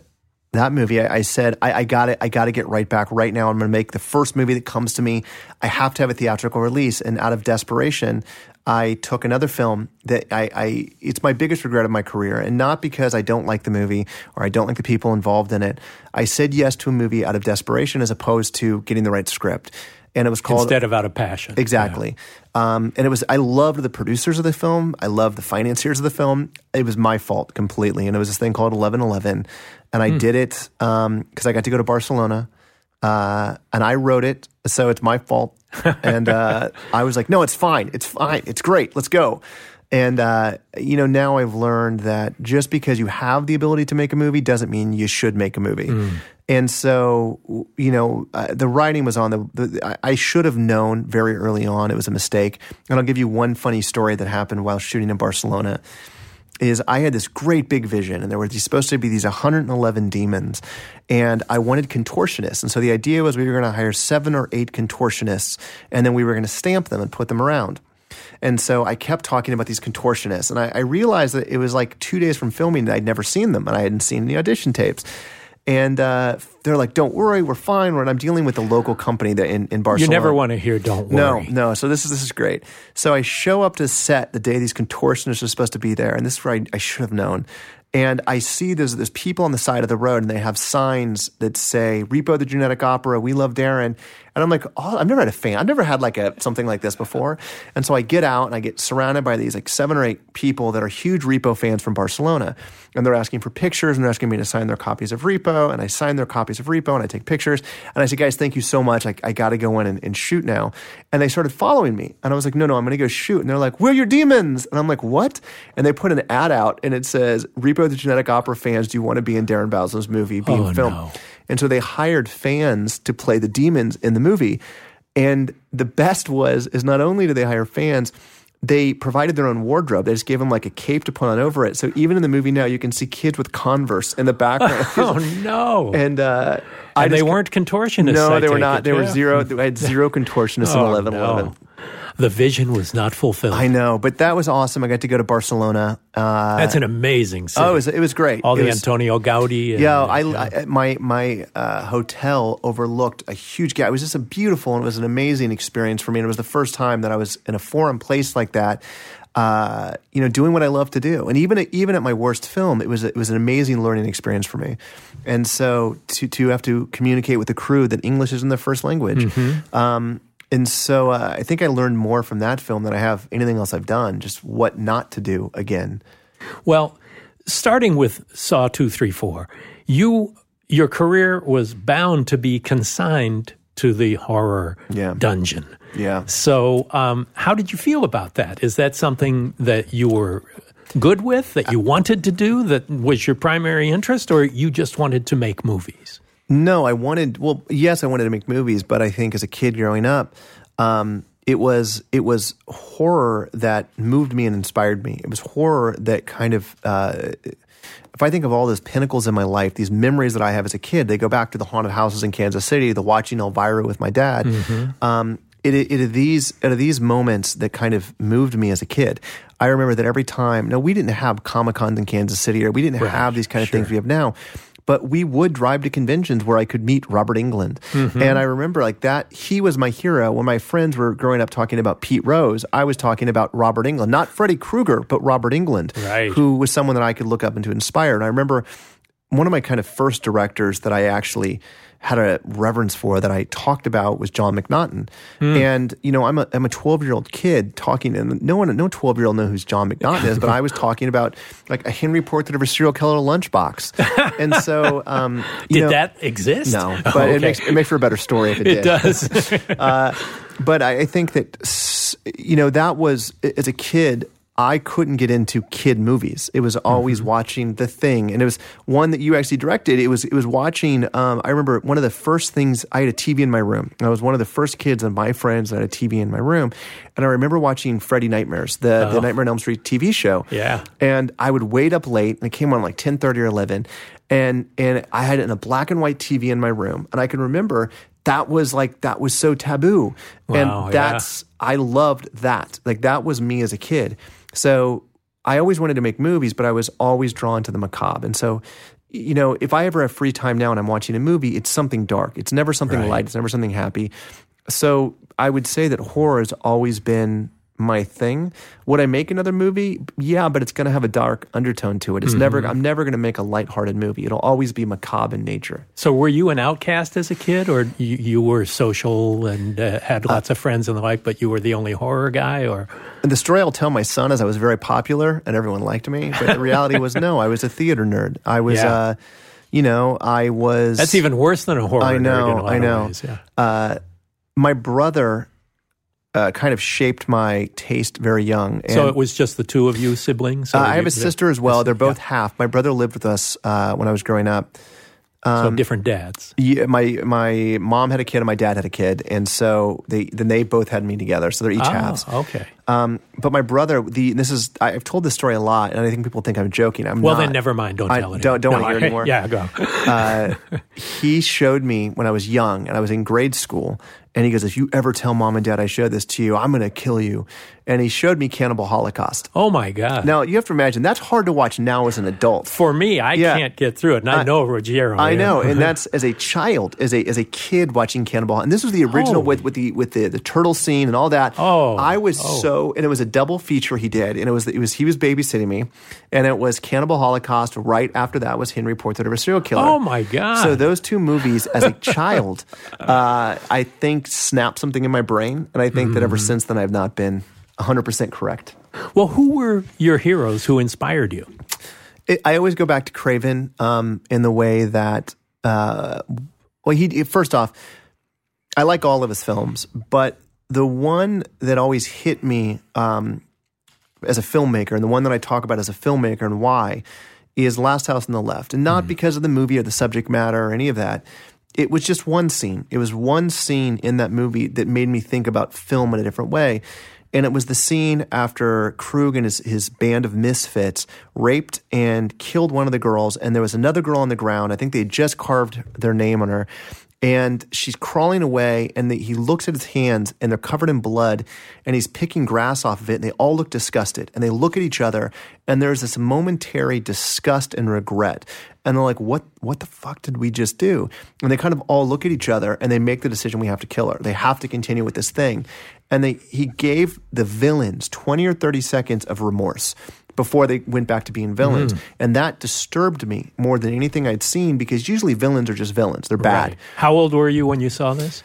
Speaker 4: that movie, I, I said I, I got it. I got to get right back right now. I'm going to make the first movie that comes to me. I have to have a theatrical release, and out of desperation. I took another film that I, I, it's my biggest regret of my career, and not because I don't like the movie or I don't like the people involved in it. I said yes to a movie out of desperation as opposed to getting the right script, and it was called
Speaker 2: Instead of out of passion,
Speaker 4: Exactly. Um, and it was, I loved the producers of the film. I loved the financiers of the film. It was my fault completely. And it was this thing called 1111. And I did it because I got to go to Barcelona uh, and I wrote it. So it's my fault. and uh, I was like, no, it's fine. It's fine. It's great. Let's go. And, uh, you know, now I've learned that just because you have the ability to make a movie doesn't mean you should make a movie. And so, you know, uh, the writing was on the, the. I- I should have known very early on it was a mistake. And I'll give you one funny story that happened while shooting in Barcelona. Is I had this great big vision, and there were these, supposed to be these 111 demons, and I wanted contortionists. And so the idea was we were going to hire seven or eight contortionists, and then we were going to stamp them and put them around. And so I kept talking about these contortionists, and I, I realized that it was like two days from filming that I'd never seen them, and I hadn't seen the audition tapes. And uh, they're like, "Don't worry, we're fine." And I'm dealing with the local company that in, in
Speaker 2: you never want to hear "Don't worry."
Speaker 4: No, no. So this is this is great. So I show up to set the day these contortionists are supposed to be there, and this is where I, I should have known. And I see there's there's people on the side of the road, and they have signs that say "Repo the Genetic Opera," "We love Darren," and I'm like, oh, I've never had a fan. I've never had like a something like this before. And so I get out and I get surrounded by these like seven or eight people that are huge Repo fans from Barcelona, and they're asking for pictures and they're asking me to sign their copies of Repo, and I sign their copies of Repo and I take pictures, and I say, guys, thank you so much. I, I got to go in and, and shoot now. And they started following me, and I was like, no, no, I'm going to go shoot. And they're like, we're your demons, and I'm like, what? And they put an ad out, and it says, Repo the Genetic Opera fans, do you want to be in Darren Bousman's movie being
Speaker 2: Oh,
Speaker 4: filmed?
Speaker 2: no.
Speaker 4: And so they hired fans to play the demons in the movie. And the best was is not only did they hire fans, they provided their own wardrobe. They just gave them like a cape to put on over it. So even in the movie now, you can see kids with Converse in the background.
Speaker 2: Oh no!
Speaker 4: and uh,
Speaker 2: And they
Speaker 4: just-
Speaker 2: weren't contortionists.
Speaker 4: No,
Speaker 2: I
Speaker 4: they were not.
Speaker 2: it,
Speaker 4: They were zero. I had zero contortionists in
Speaker 2: Oh,
Speaker 4: eleven eleven.
Speaker 2: no. The vision was not fulfilled.
Speaker 4: I know, but that was awesome. I got to go to Barcelona. Uh,
Speaker 2: That's an amazing city.
Speaker 4: oh, it was, it was great.
Speaker 2: All
Speaker 4: It
Speaker 2: the
Speaker 4: was-
Speaker 2: Antonio Gaudi. And,
Speaker 4: Yeah, I, I my my uh, hotel overlooked a huge gap. It was just a beautiful and it was an amazing experience for me. And it was the first time that I was in a foreign place like that. Uh, you know, doing what I love to do, and even at, even at my worst film, it was it was an amazing learning experience for me. And so to to have to communicate with the crew that English isn't their first language,
Speaker 2: Mm-hmm.
Speaker 4: um, and so uh, I think I learned more from that film than I have anything else I've done. Just what not to do again.
Speaker 2: Well, starting with Saw two, three, four, you your career was bound to be consigned to the horror
Speaker 4: Yeah.
Speaker 2: dungeon.
Speaker 4: Yeah.
Speaker 2: So, um, how did you feel about that? Is that something that you were good with, that you wanted to do, that was your primary interest, or you just wanted to make movies?
Speaker 4: No, I wanted. Well, yes, I wanted to make movies, but I think as a kid growing up, um, it was it was horror that moved me and inspired me. It was horror that kind of. Uh, if I think of all those pinnacles in my life, these memories that I have as a kid, they go back to the haunted houses in Kansas City, the watching Elvira with my dad. Um, it, it, are these it are these moments that kind of moved me as a kid. I remember that every time. No, we didn't have Comic Cons in Kansas City, or we didn't have these kind of things we have now. But we would drive to conventions where I could meet Robert Englund, mm-hmm. and I remember like that. He was my hero. When my friends were growing up talking about Pete Rose, I was talking about Robert Englund, not Freddy Krueger, but Robert Englund,
Speaker 2: Right.
Speaker 4: who was someone that I could look up and to inspire. And I remember one of my kind of first directors that I actually had a reverence for that I talked about was John McNaughton. And you know, I'm a I'm a 12 year old kid talking, and no one, no 12 year old knows who's John McNaughton is, but I was talking about like a Henry Portrait of a serial killer lunchbox. and so, um, you
Speaker 2: Did
Speaker 4: know-
Speaker 2: that exist?
Speaker 4: No,
Speaker 2: Oh,
Speaker 4: but it makes it makes for a better story if it,
Speaker 2: It
Speaker 4: did.
Speaker 2: does.
Speaker 4: But I, I think that you know that was as a kid. I couldn't get into kid movies. It was always watching The Thing, and it was one that you actually directed. It was it was watching. Um, I remember one of the first things I had a TV in my room. I was one of the first kids of my friends that had a TV in my room, and I remember watching Freddy Nightmares, the the Nightmare on Elm Street TV show.
Speaker 2: Yeah.
Speaker 4: and I would wait up late, and it came on like ten thirty or eleven, and and I had it in a black and white TV in my room, and I can remember that was like that was so taboo,
Speaker 2: Wow,
Speaker 4: and
Speaker 2: yeah.
Speaker 4: that's I loved that. Like that was me as a kid. So I always wanted to make movies, but I was always drawn to the macabre. And so, you know, if I ever have free time now and I'm watching a movie, it's something dark. It's never something
Speaker 2: Right.
Speaker 4: light. It's never something happy. So I would say that horror has always been my thing. Would I make another movie? Yeah, but it's going to have a dark undertone to it. It's never. I'm never going to make a lighthearted movie. It'll always be macabre in nature.
Speaker 2: So, were you an outcast as a kid, or you, you were social and uh, had lots of friends and the like, but you were the only horror guy? Or
Speaker 4: And the story I'll tell my son is I was very popular and everyone liked me. But the reality was no, I was a theater nerd. I was,
Speaker 2: Yeah.
Speaker 4: uh, you know, I was.
Speaker 2: that's even worse than a horror.
Speaker 4: I
Speaker 2: nerd in a
Speaker 4: know, I know.
Speaker 2: ways, yeah.
Speaker 4: Uh, my brother uh, kind of shaped my taste very young. And,
Speaker 2: So it was just the two of you siblings.
Speaker 4: uh, I have a sister as well. They're both
Speaker 2: yeah.
Speaker 4: half. My brother lived with us uh, when I was growing up.
Speaker 2: so different dads.
Speaker 4: Yeah, my my mom had a kid and my dad had a kid, and so they then they both had me together. So they're each
Speaker 2: Oh,
Speaker 4: halves.
Speaker 2: okay.
Speaker 4: Um, but my brother, the this is I've told this story a lot, and I think people think I'm joking. I'm
Speaker 2: Well,
Speaker 4: not.
Speaker 2: then never mind. Don't
Speaker 4: I
Speaker 2: tell it.
Speaker 4: don't- don't
Speaker 2: No,
Speaker 4: wanna hear anymore.
Speaker 2: Yeah, go.
Speaker 4: uh, he showed me when I was young and I was in grade school. And he goes, If you ever tell mom and dad I showed this to you, I'm going to kill you. And he showed me Cannibal Holocaust.
Speaker 2: Oh my God.
Speaker 4: Now, you have to imagine that's hard to watch now as an adult.
Speaker 2: For me, I
Speaker 4: Yeah.
Speaker 2: can't get through it, and I,
Speaker 4: I-
Speaker 2: know Ruggero.
Speaker 4: I know, and that's as a child, as a as a kid watching Cannibal. And this was the original
Speaker 2: Oh.
Speaker 4: with with the with the, the turtle scene and all that.
Speaker 2: Oh,
Speaker 4: I was
Speaker 2: oh.
Speaker 4: so, and it was a double feature he did, and it was it was he was babysitting me, and it was Cannibal Holocaust. Right after that was Henry Portrait of a Serial Killer.
Speaker 2: Oh my God.
Speaker 4: So those two movies, as a child, uh, I think snapped something in my brain, and I think that
Speaker 2: Mm-hmm.
Speaker 4: ever since then I've not been 100 percent correct.
Speaker 2: well, who were your heroes who inspired you?
Speaker 4: it, I always go back to Craven um, in the way that, uh, well, he first off, I like all of his films, but the one that always hit me um, as a filmmaker, and the one that I talk about as a filmmaker and why, is Last House on the Left, and not because of the movie or the subject matter or any of that. It was just one scene. It was one scene in that movie that made me think about film in a different way. And it was the scene after Krug and his, his band of misfits raped and killed one of the girls. And there was another girl on the ground. I think they had just carved their name on her and she's crawling away and the, he looks at his hands and they're covered in blood and he's picking grass off of it and they all look disgusted and they look at each other and there's this momentary disgust and regret. And they're like what what the fuck did we just do? And they kind of all look at each other and they make the decision we have to kill her. They have to continue with this thing. And they he gave the villains 20 or 30 seconds of remorse before they went back to being villains. Mm. And that disturbed me more than anything I'd seen because usually villains are just villains. They're bad. Right.
Speaker 2: How old were you when you saw this?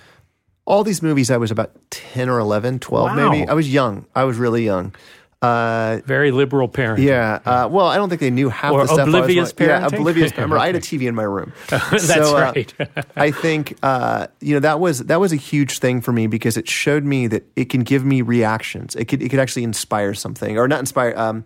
Speaker 4: All these movies, I was about 10 or 11, 12 wow. maybe. I was young. I was really young.
Speaker 2: Uh, Very liberal parent.
Speaker 4: Yeah. Uh, well, I don't think they knew half
Speaker 2: or
Speaker 4: the stuff.
Speaker 2: Oblivious
Speaker 4: parenting. Yeah, oblivious. Remember, I had a TV in my room.
Speaker 2: That's so, uh, right.
Speaker 4: I think uh, you know that was that was a huge thing for me because it showed me that it can give me reactions. It could it could actually inspire something or not inspire. Um,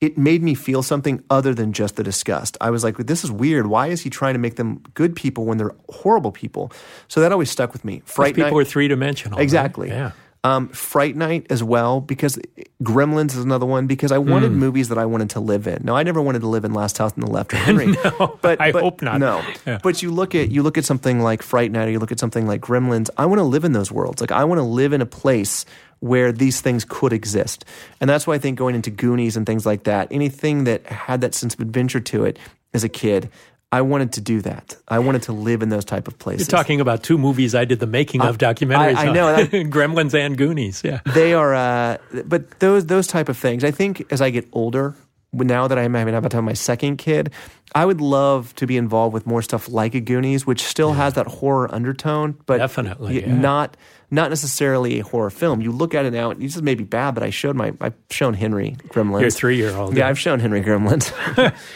Speaker 4: it made me feel something other than just the disgust. I was like, this is weird. Why is he trying to make them good people when they're horrible people? So that always stuck with me.
Speaker 2: Fright people Night, are three dimensional.
Speaker 4: Exactly.
Speaker 2: Right? Yeah.
Speaker 4: Um, Fright Night as well, because Gremlins is another one, because I wanted mm. movies that I wanted to live in. Now, I never wanted to live in Last House on the Left or Henry.
Speaker 2: no, but, I but, hope not.
Speaker 4: No. Yeah. But you look at you look at something like Fright Night or you look at something like Gremlins, I want to live in those worlds. Like I want to live in a place where these things could exist. And that's why I think going into Goonies and things like that, anything that had that sense of adventure to it as a kid, I wanted to do that. I wanted to live in those type of places.
Speaker 2: You're talking about two movies I did the making of documentaries.
Speaker 4: I, I know that,
Speaker 2: Gremlins and Goonies. Yeah,
Speaker 4: they are. Uh, but those those type of things. I think as I get older, now that I'm having about to have my second kid, I would love to be involved with more stuff like a Goonies, which still yeah. has that horror undertone, but
Speaker 2: definitely
Speaker 4: yeah. not not necessarily a horror film. You look at it now, and this is maybe bad, but I showed my I've shown Henry Gremlins.
Speaker 2: Your three year old.
Speaker 4: Yeah, I've shown Henry Gremlins.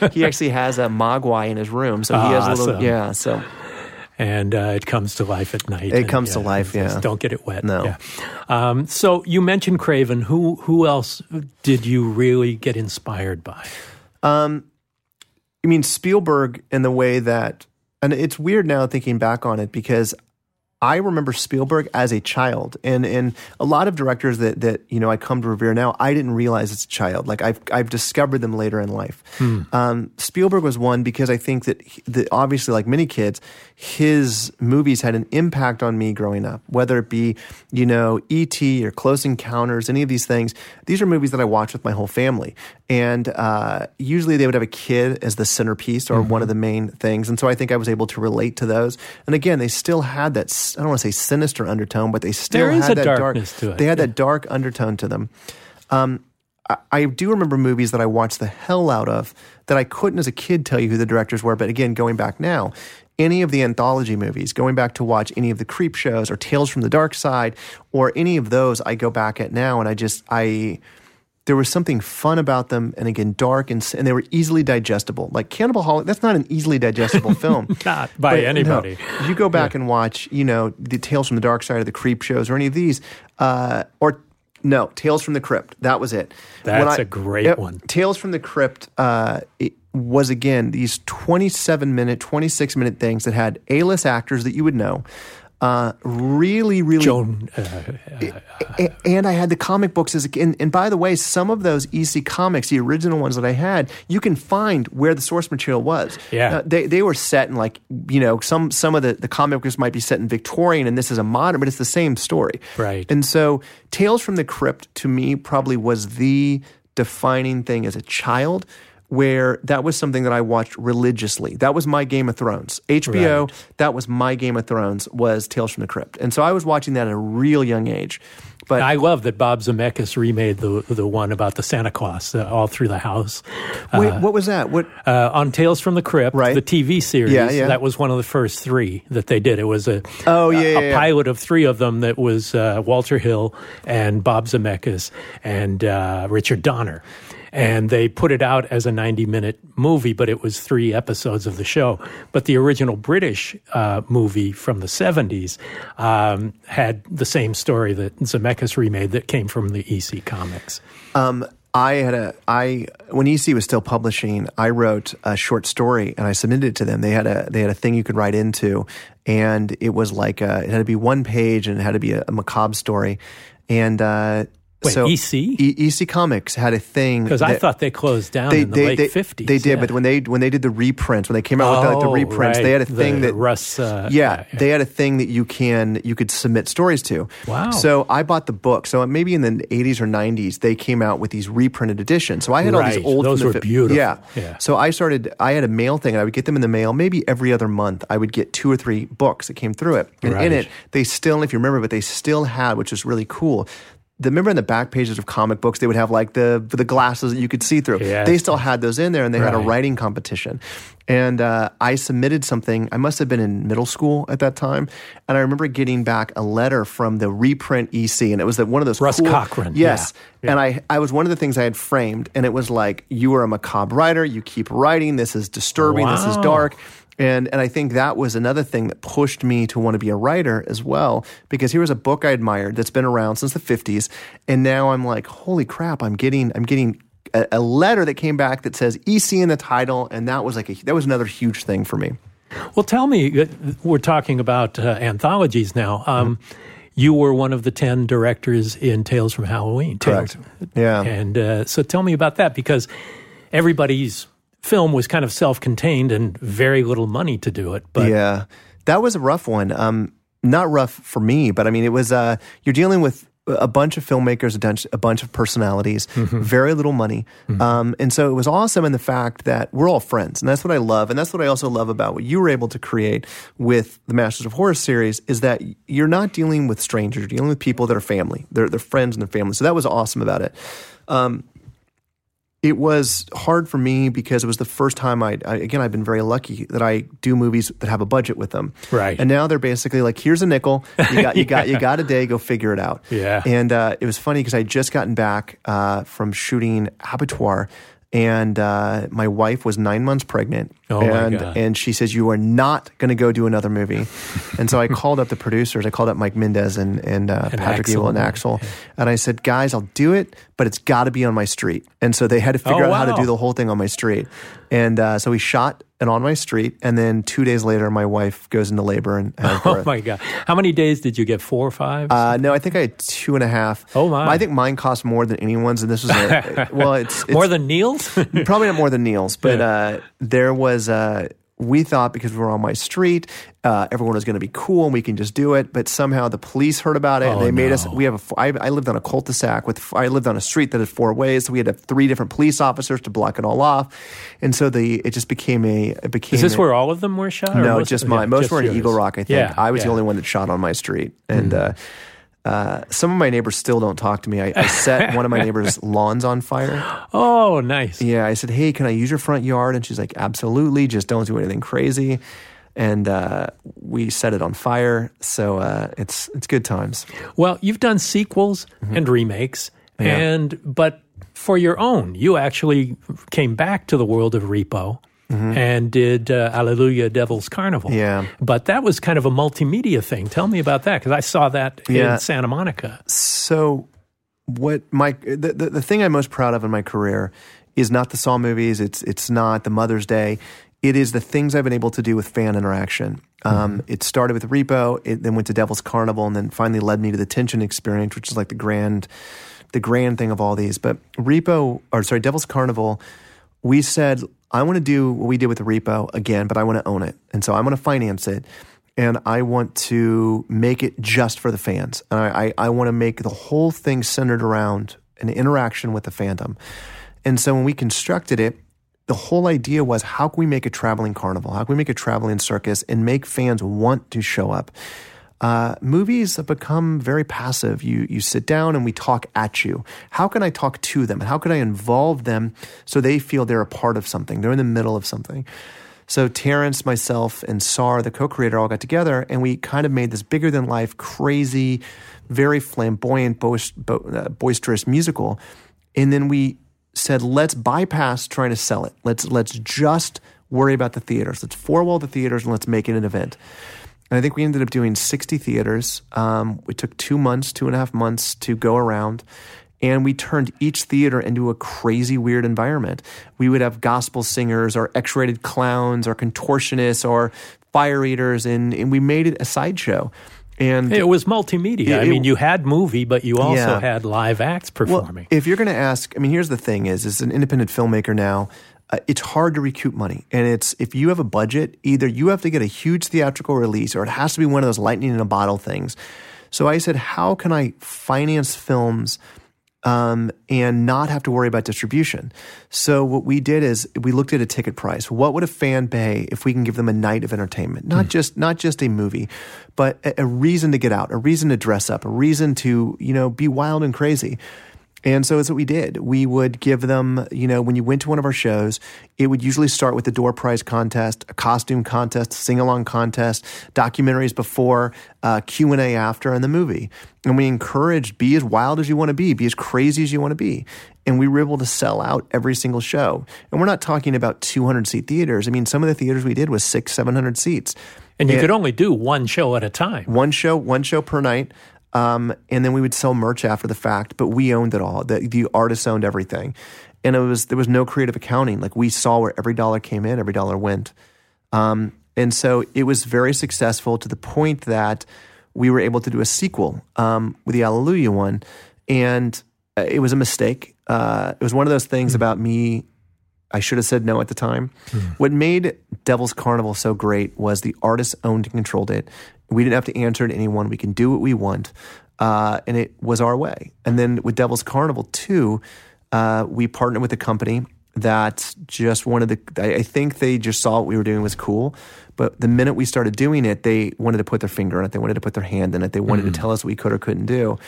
Speaker 4: he actually has a Mogwai in his room, so he has a little yeah. So
Speaker 2: and uh, it comes to life at night.
Speaker 4: It
Speaker 2: and,
Speaker 4: comes to life, yeah.
Speaker 2: Don't get it wet.
Speaker 4: No.
Speaker 2: Yeah. Um, so you mentioned Craven. Who who else did you really get inspired by?
Speaker 4: Um, I mean Spielberg in the way that, and it's weird now thinking back on it because I remember Spielberg as a child, and and a lot of directors that that you know I come to revere now, I didn't realize as a child. Like I've I've discovered them later in life. Hmm. Um, Spielberg was one because I think that, that obviously, like many kids, his movies had an impact on me growing up. Whether it be you know E.T. or Close Encounters, any of these things. These are movies that I watched with my whole family, and uh, usually they would have a kid as the centerpiece or mm-hmm. one of the main things. And so I think I was able to relate to those. And again, they still had that I don't want to say sinister undertone, but they still
Speaker 2: there
Speaker 4: had that
Speaker 2: dark. To
Speaker 4: it. They had yeah. that dark undertone to them. Um, I, I do remember movies that I watched the hell out of that I couldn't as a kid tell you who the directors were. But again, going back now, any of the anthology movies, going back to watch any of the Creepshows or Tales from the Dark Side or any of those, I go back at now and I just I there was something fun about them, and again, dark and and they were easily digestible. Like Cannibal Holocaust, that's not an easily digestible film,
Speaker 2: not by but, anybody.
Speaker 4: No, you go back yeah. and watch, you know, the Tales from the Dark Side of the Creepshows or any of these, uh, or no, Tales from the Crypt. That was it.
Speaker 2: That's I, a great one.
Speaker 4: Tales from the Crypt uh, was again these twenty-seven minute, twenty-six minute things that had A-list actors that you would know. Uh, really, really.
Speaker 2: Joan. Uh,
Speaker 4: uh, and I had the comic books as, a, and, and by the way, some of those EC comics, the original ones that I had, you can find where the source material was.
Speaker 2: Yeah.
Speaker 4: Uh, they, they were set in like, you know, some, some of the, the comic books might be set in Victorian and this is a modern, but it's the same story.
Speaker 2: Right.
Speaker 4: And so Tales from the Crypt to me probably was the defining thing as a child where that was something that I watched religiously. That was my Game of Thrones. HBO, right. that was my Game of Thrones was Tales from the Crypt. And so I was watching that at a real young age. But
Speaker 2: I love that Bob Zemeckis remade the the one about the Santa Claus uh, all through the house.
Speaker 4: Wait, uh, what was that? What
Speaker 2: uh, on Tales from the Crypt,
Speaker 4: right.
Speaker 2: the TV series?
Speaker 4: Yeah, yeah.
Speaker 2: That was one of the first three that they did. It was a
Speaker 4: oh yeah,
Speaker 2: a,
Speaker 4: yeah,
Speaker 2: a pilot of three of them that was uh, Walter Hill and Bob Zemeckis and uh, Richard Donner and they put it out as a 90 minute movie, but it was three episodes of the show. But the original British uh, movie from the 70s um, had the same story that Zemeckis remade that came from the EC comics.
Speaker 4: Um, I had a I when EC was still publishing, I wrote a short story and I submitted it to them. They had a they had a thing you could write into, and it was like a, it had to be one page and it had to be a, a macabre story, and uh,
Speaker 2: Wait,
Speaker 4: so
Speaker 2: EC?
Speaker 4: E- EC Comics had a thing
Speaker 2: Because I thought they closed down
Speaker 4: they,
Speaker 2: in the
Speaker 4: they,
Speaker 2: late
Speaker 4: they,
Speaker 2: 50s.
Speaker 4: They did,
Speaker 2: yeah.
Speaker 4: but when they when they did the reprints, when they came out with the, like, the
Speaker 2: Oh,
Speaker 4: reprints,
Speaker 2: right.
Speaker 4: they had a thing
Speaker 2: The
Speaker 4: that
Speaker 2: Russ, uh,
Speaker 4: yeah,
Speaker 2: yeah,
Speaker 4: they had a thing that you can you could submit stories to.
Speaker 2: Wow.
Speaker 4: So I bought the book. So maybe in the 80s or 90s, they came out with these reprinted editions. So I had all these old.
Speaker 2: Those were
Speaker 4: fif-
Speaker 2: beautiful.
Speaker 4: Yeah.
Speaker 2: Yeah.
Speaker 4: So I started. I had a mail thing, and I would get them in the mail. Maybe every other month, I would get two or three books that came through it, and in it, they still, if you remember, but they still had, which is really cool. The, remember in the back pages of comic books, they would have like the the glasses that you could see through.
Speaker 2: Yes.
Speaker 4: They still had those in there, and they had a writing competition. And uh, I submitted something. I must have been in middle school at that time, and I remember getting back a letter from the reprint EC, and it was the, one of those
Speaker 2: Russ
Speaker 4: cool-
Speaker 2: Cochran,
Speaker 4: Yes,
Speaker 2: yeah.
Speaker 4: and I I was one of the things I had framed, and it was like you are a macabre writer. You keep writing. This is disturbing. This is dark. And and I think that was another thing that pushed me to want to be a writer as well because here was a book I admired that's been around since the 50s and now I'm like holy crap I'm getting I'm getting a, a letter that came back that says EC in the title and that was like a, that was another huge thing for me.
Speaker 2: Well, tell me, uh, we're talking about uh, anthologies now. Um, You were one of the 10 directors in Tales from Halloween. Tales-
Speaker 4: Correct. Yeah.
Speaker 2: And uh, so tell me about that because everybody's film was kind of self contained and very little money to do it. But
Speaker 4: yeah, that was a rough one. Um, not rough for me, but I mean, it was. Uh, you're dealing with a bunch of filmmakers, a bunch, a bunch of personalities,
Speaker 2: Mm-hmm.
Speaker 4: very little money, um, and so it was awesome in the fact that we're all friends, and that's what I love, and that's what I also love about what you were able to create with the Masters of Horror series is that you're not dealing with strangers, you're dealing with people that are family, they're they're friends and they're family. So that was awesome about it. Um, it was hard for me because it was the first time I, I again I've been very lucky that I do movies that have a budget with them.
Speaker 2: Right.
Speaker 4: And now they're basically like, here's a nickel. You got you got you got a day. Go figure it out.
Speaker 2: Yeah.
Speaker 4: And uh, it was funny because I just gotten back uh, from shooting Abattoir. And uh, my wife was nine months pregnant,
Speaker 2: Oh,
Speaker 4: and and she says you are not going to go do another movie, and so I called up the producers. I called up Mike Mendez and and, uh,
Speaker 2: And
Speaker 4: Patrick
Speaker 2: Axelle.
Speaker 4: Ewald and Axelle, and I said, guys, I'll do it, but it's got to be on my street. And so they had to figure
Speaker 2: Oh,
Speaker 4: out how to do the whole thing on my street. And uh, so we shot it on my street. And then two days later, my wife goes into labor and
Speaker 2: oh
Speaker 4: birth.
Speaker 2: my God. How many days did you get? Four or five?
Speaker 4: Uh, no, I think I had two and a half.
Speaker 2: Oh, my.
Speaker 4: I think mine cost more than anyone's, and this was a, well, it's, it's
Speaker 2: More than Neil's?
Speaker 4: probably not more than Neil's, but uh, there was. Uh, we thought because we were on my street, uh, everyone was going to be cool and we can just do it. But somehow the police heard about it and
Speaker 2: Oh,
Speaker 4: they made us. We have a. I, I lived on a cul-de-sac with. I lived on a street that had four ways, so we had to have three different police officers to block it all off, and so the it just became a. It became
Speaker 2: Is this
Speaker 4: a-
Speaker 2: where all of them were shot?
Speaker 4: no,
Speaker 2: most-
Speaker 4: just
Speaker 2: yeah.
Speaker 4: Most were in. Eagle Rock, I think.
Speaker 2: Yeah,
Speaker 4: I was the
Speaker 2: yeah. Mm.
Speaker 4: only one that shot on my street. And uh, uh, some of my neighbors still don't talk to me. I, I set one of my neighbors' lawns on fire.
Speaker 2: Oh, nice.
Speaker 4: Yeah, I said, hey, can I use your front yard? And she's like, absolutely. Just don't do anything crazy. And uh, we set it on fire. So uh, it's it's good times.
Speaker 2: Well, you've done sequels and remakes,
Speaker 4: Mm-hmm. Yeah.
Speaker 2: and but for your own, you actually came back to the world of Repo and did uh, Alleluia Devil's Carnival.
Speaker 4: Mm-hmm. Yeah.
Speaker 2: but that was kind of a multimedia thing. Tell me about that because I saw that
Speaker 4: Yeah.
Speaker 2: in Santa Monica.
Speaker 4: So, what my the, the the thing I'm most proud of in my career is not the Saw movies. It's it's not the Mother's Day. It is the things I've been able to do with fan interaction. Um, it started with Repo, it then went to Devil's Carnival, and then finally led me to the Tension Experience, which is like the grand, the grand thing of all these. But Repo, or sorry, Devil's Carnival, we said I want to do what we did with the Repo again, but I want to own it, and so I want to finance it and I want to make it just for the fans. And I, I, I want to make the whole thing centered around an interaction with the fandom. And so when we constructed it, the whole idea was how can we make a traveling carnival? How can we make a traveling circus and make fans want to show up? Uh, movies have become very passive. You you sit down and we talk at you. How can I talk to them? And how can I involve them so they feel they're a part of something? They're in the middle of something. So Terrance, myself, and Sar, the co-creator, all got together, and we kind of made this bigger than life, crazy, very flamboyant, uh, boisterous musical. And then we said, let's bypass trying to sell it. Let's let's just worry about the theaters. Let's four wall the theaters and let's make it an event. And I think we ended up doing 60 theaters. Um, it took two months, two and a half months to go around. And we turned each theater into a crazy, weird environment. We would have gospel singers or X rated clowns or contortionists or fire eaters, and, and we made it a sideshow. And
Speaker 2: It was multimedia.
Speaker 4: It-
Speaker 2: I mean, you had movie, but you also
Speaker 4: Yeah.
Speaker 2: had live acts performing.
Speaker 4: Well, if you're going to ask, I mean, here's the thing: is as an independent filmmaker now, uh, it's hard to recoup money, and it's if you have a budget, either you have to get a huge theatrical release, or it has to be one of those lightning in a bottle things. So I said, how can I finance films? um, and not have to worry about distribution. So what we did is we looked at a ticket price. What would a fan pay if we can give them a night of entertainment? Not just not just a movie, but a, a reason to get out, a reason to dress up, a reason to you know be wild and crazy. And so that's what we did. We would give them, you know, when you went to one of our shows, it would usually start with a door prize contest, a costume contest, sing along contest, documentaries before, uh, Q and A after, and the movie. And we encouraged be as wild as you want to be, be as crazy as you want to be. And we were able to sell out every single show. And we're not talking about 200 seat theaters. I mean, some of the theaters we did was six, 700 seats.
Speaker 2: and you
Speaker 4: and-
Speaker 2: could only do one show at a time.
Speaker 4: One show, one show per night. Um, and then we would sell merch after the fact, but we owned it all. The, the artists owned everything, and it was there was no creative accounting. Like we saw where every dollar came in, every dollar went, um, and so it was very successful to the point that we were able to do a sequel um, with the Alleluia one, and uh, it was a mistake. Uh, it was one of those things about me I should have said no at the time. What made Devil's Carnival so great was the artists owned and controlled it. We didn't have to answer to anyone. We can do what we want. Uh, and it was our way. And then with Devil's Carnival 2, uh, we partnered with a company that just wanted to, I think they just saw what we were doing was cool. But the minute we started doing it, they wanted to put their finger on it. They wanted to put their hand in it. They wanted to tell us what we could or couldn't do.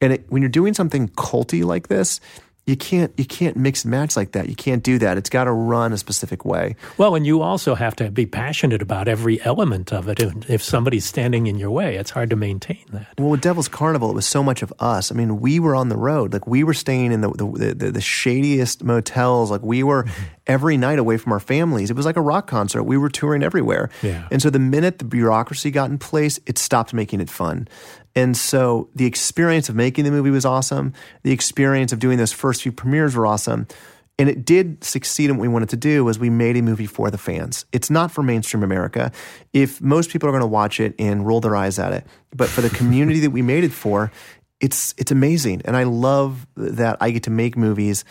Speaker 4: And it, when you're doing something culty like this, you can't you can't mix and match like that. You can't do that. It's got to run a specific way.
Speaker 2: Well, and you also have to be passionate about every element of it. And if somebody's standing in your way, it's hard to maintain that.
Speaker 4: Well, with Devil's Carnival, it was so much of us. I mean, we were on the road. Like we were staying in the the, the, the shadiest motels. Like we were every night away from our families. It was like a rock concert. We were touring everywhere.
Speaker 2: Yeah.
Speaker 4: And so the minute the bureaucracy got in place, it stopped making it fun. And so the experience of making the movie was awesome. The experience of doing those first few premieres were awesome. And it did succeed in what we wanted to do was we made a movie for the fans. It's not for mainstream America. If most people are going to watch it and roll their eyes at it, but for the community that we made it for, it's it's amazing. And I love that I get to make movies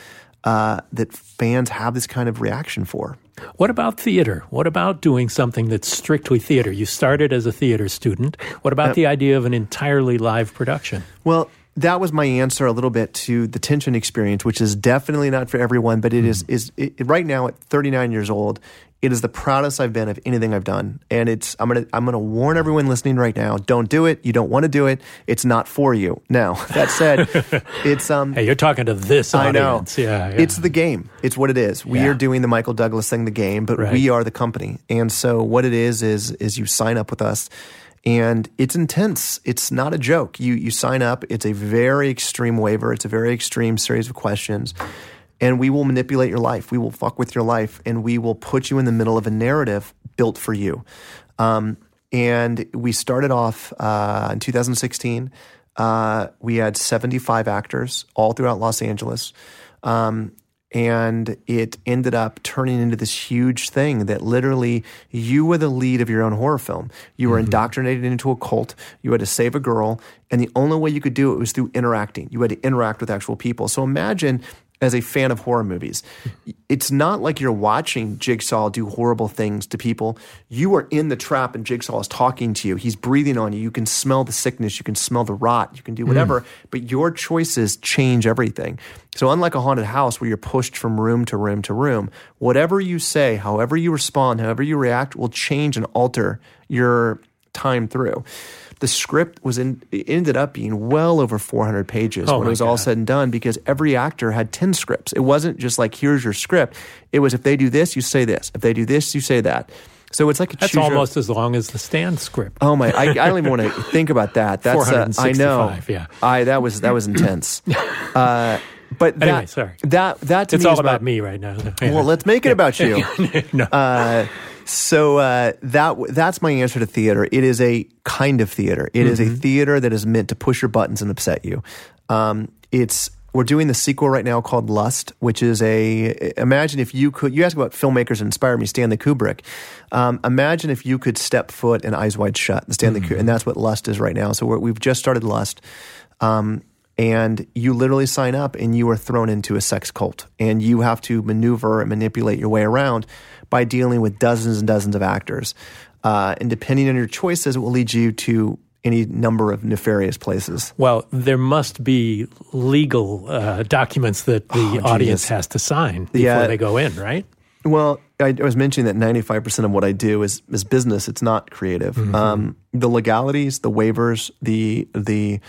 Speaker 4: uh, that fans have this kind of reaction for.
Speaker 2: What about theater? What about doing something that's strictly theater? You started as a theater student. What about the idea of an entirely live production?
Speaker 4: Well, that was my answer a little bit to the tension experience, which is definitely not for everyone, but it is hmm. is it, right now at 39 years old. It is the proudest I've been of anything I've done, and it's I'm gonna I'm gonna warn everyone listening right now: don't do it. You don't want to do it. It's not for you. Now that said, it's um
Speaker 2: Hey, you're talking to this
Speaker 4: I know.
Speaker 2: audience. Yeah, yeah.
Speaker 4: It's the game. It's what it is. We
Speaker 2: Yeah.
Speaker 4: are doing the Michael Douglas thing, the game, but
Speaker 2: Right.
Speaker 4: we are the company. And so what it is is is you sign up with us and it's intense. It's not a joke. You you sign up, it's a very extreme waiver, it's a very extreme series of questions. And we will manipulate your life. We will fuck with your life and we will put you in the middle of a narrative built for you. Um, and we started off uh, in 2016. Uh, we had 75 actors all throughout Los Angeles. Um, and it ended up turning into this huge thing that literally you were the lead of your own horror film. You were indoctrinated into a cult. You had to save a girl. And the only way you could do it was through interacting. You had to interact with actual people. So imagine as a fan of horror movies. It's not like you're watching Jigsaw do horrible things to people. You are in the trap and Jigsaw is talking to you. He's breathing on you. You can smell the sickness. You can smell the rot. You can do hmm. whatever, but your choices change everything. So, unlike a haunted house where you're pushed from room to room to room, whatever you say, however you respond, however you react will change and alter your time through. The script was in, it ended up being well over 400 pages
Speaker 2: Oh
Speaker 4: when it was all said and done because every actor had 10 scripts. It wasn't just like, here's your script. It was if they do this, you say this. If they do this, you say that. So it's like a
Speaker 2: That's
Speaker 4: your-
Speaker 2: almost as long as the stand script.
Speaker 4: Oh my! I, I don't even want to think about that. That's uh, I know.
Speaker 2: 465, yeah.
Speaker 4: I that was that was intense. Uh, but that,
Speaker 2: Anyway, sorry.
Speaker 4: That that to
Speaker 2: It's
Speaker 4: me
Speaker 2: all
Speaker 4: is
Speaker 2: about me right now.
Speaker 4: Well, let's make it about you.
Speaker 2: no.
Speaker 4: Uh, so uh, that that's my answer to theater. It is a kind of theater. It is
Speaker 2: Mm-hmm.
Speaker 4: a theater that is meant to push your buttons and upset you. Um, it's we're doing the sequel right now called Lust, which is a. Imagine if you could. You ask about filmmakers that inspire me, Stanley Kubrick. Um, imagine if you could step foot and Eyes Wide Shut, and Stanley, mm-hmm. Kubrick, and that's what Lust is right now. So we have just started Lust. Um, and you literally sign up and you are thrown into a sex cult and you have to maneuver and manipulate your way around by dealing with dozens and dozens of actors uh, and depending on your choices it will lead you to any number of nefarious places.
Speaker 2: Well, there must be legal uh, documents that the oh, audience has to sign before yeah. they go in, right?
Speaker 4: Well, I, I was mentioning that 95% of what I do is, is business. It's not creative. Mm-hmm. Um, the legalities, the waivers, the the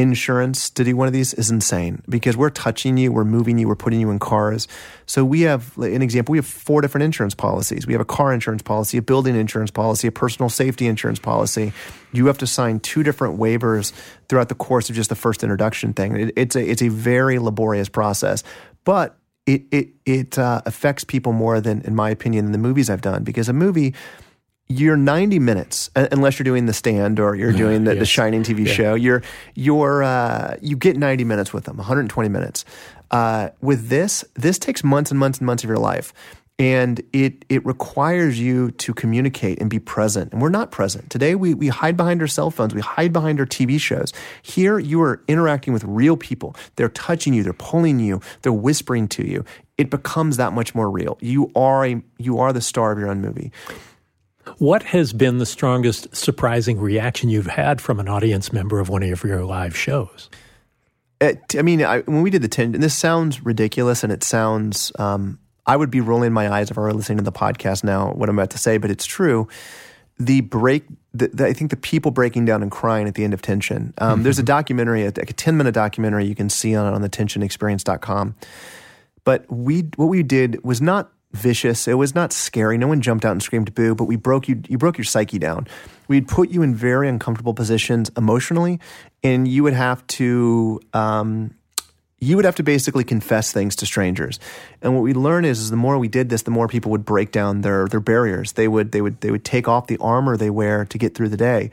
Speaker 4: insurance to do one of these is insane because we're touching you, we're moving you, we're putting you in cars. So we have an example. We have four different insurance policies. We have a car insurance policy, a building insurance policy, a personal safety insurance policy. You have to sign two different waivers throughout the course of just the first introduction thing. It, it's a it's a very laborious process, but it it it uh, affects people more than, in my opinion, than the movies I've done because a movie you're 90 minutes unless you're doing the stand or you're doing the, yes. the shining tv yeah. show you're you're uh, you get 90 minutes with them 120 minutes. Uh, with this this takes months and months and months of your life. And it it requires you to communicate and be present. And we're not present. Today we, we hide behind our cell phones. We hide behind our tv shows. Here you are interacting with real people. They're touching you. They're pulling you. They're whispering to you. It becomes that much more real. You are a you are the star of your own movie
Speaker 2: what has been the strongest surprising reaction you've had from an audience member of one of your live shows?
Speaker 4: It, I mean, I, when we did the 10, and this sounds ridiculous and it sounds, um, I would be rolling my eyes if I were listening to the podcast now, what I'm about to say, but it's true. The break, the, the, I think the people breaking down and crying at the end of Tension. Um, mm-hmm. There's a documentary, like a 10 minute documentary you can see on it on the tensionexperience.com. But we, what we did was not vicious. It was not scary. No one jumped out and screamed boo, but we broke you you broke your psyche down. We'd put you in very uncomfortable positions emotionally, and you would have to um, you would have to basically confess things to strangers. And what we learned is, is the more we did this, the more people would break down their their barriers. They would they would they would take off the armor they wear to get through the day.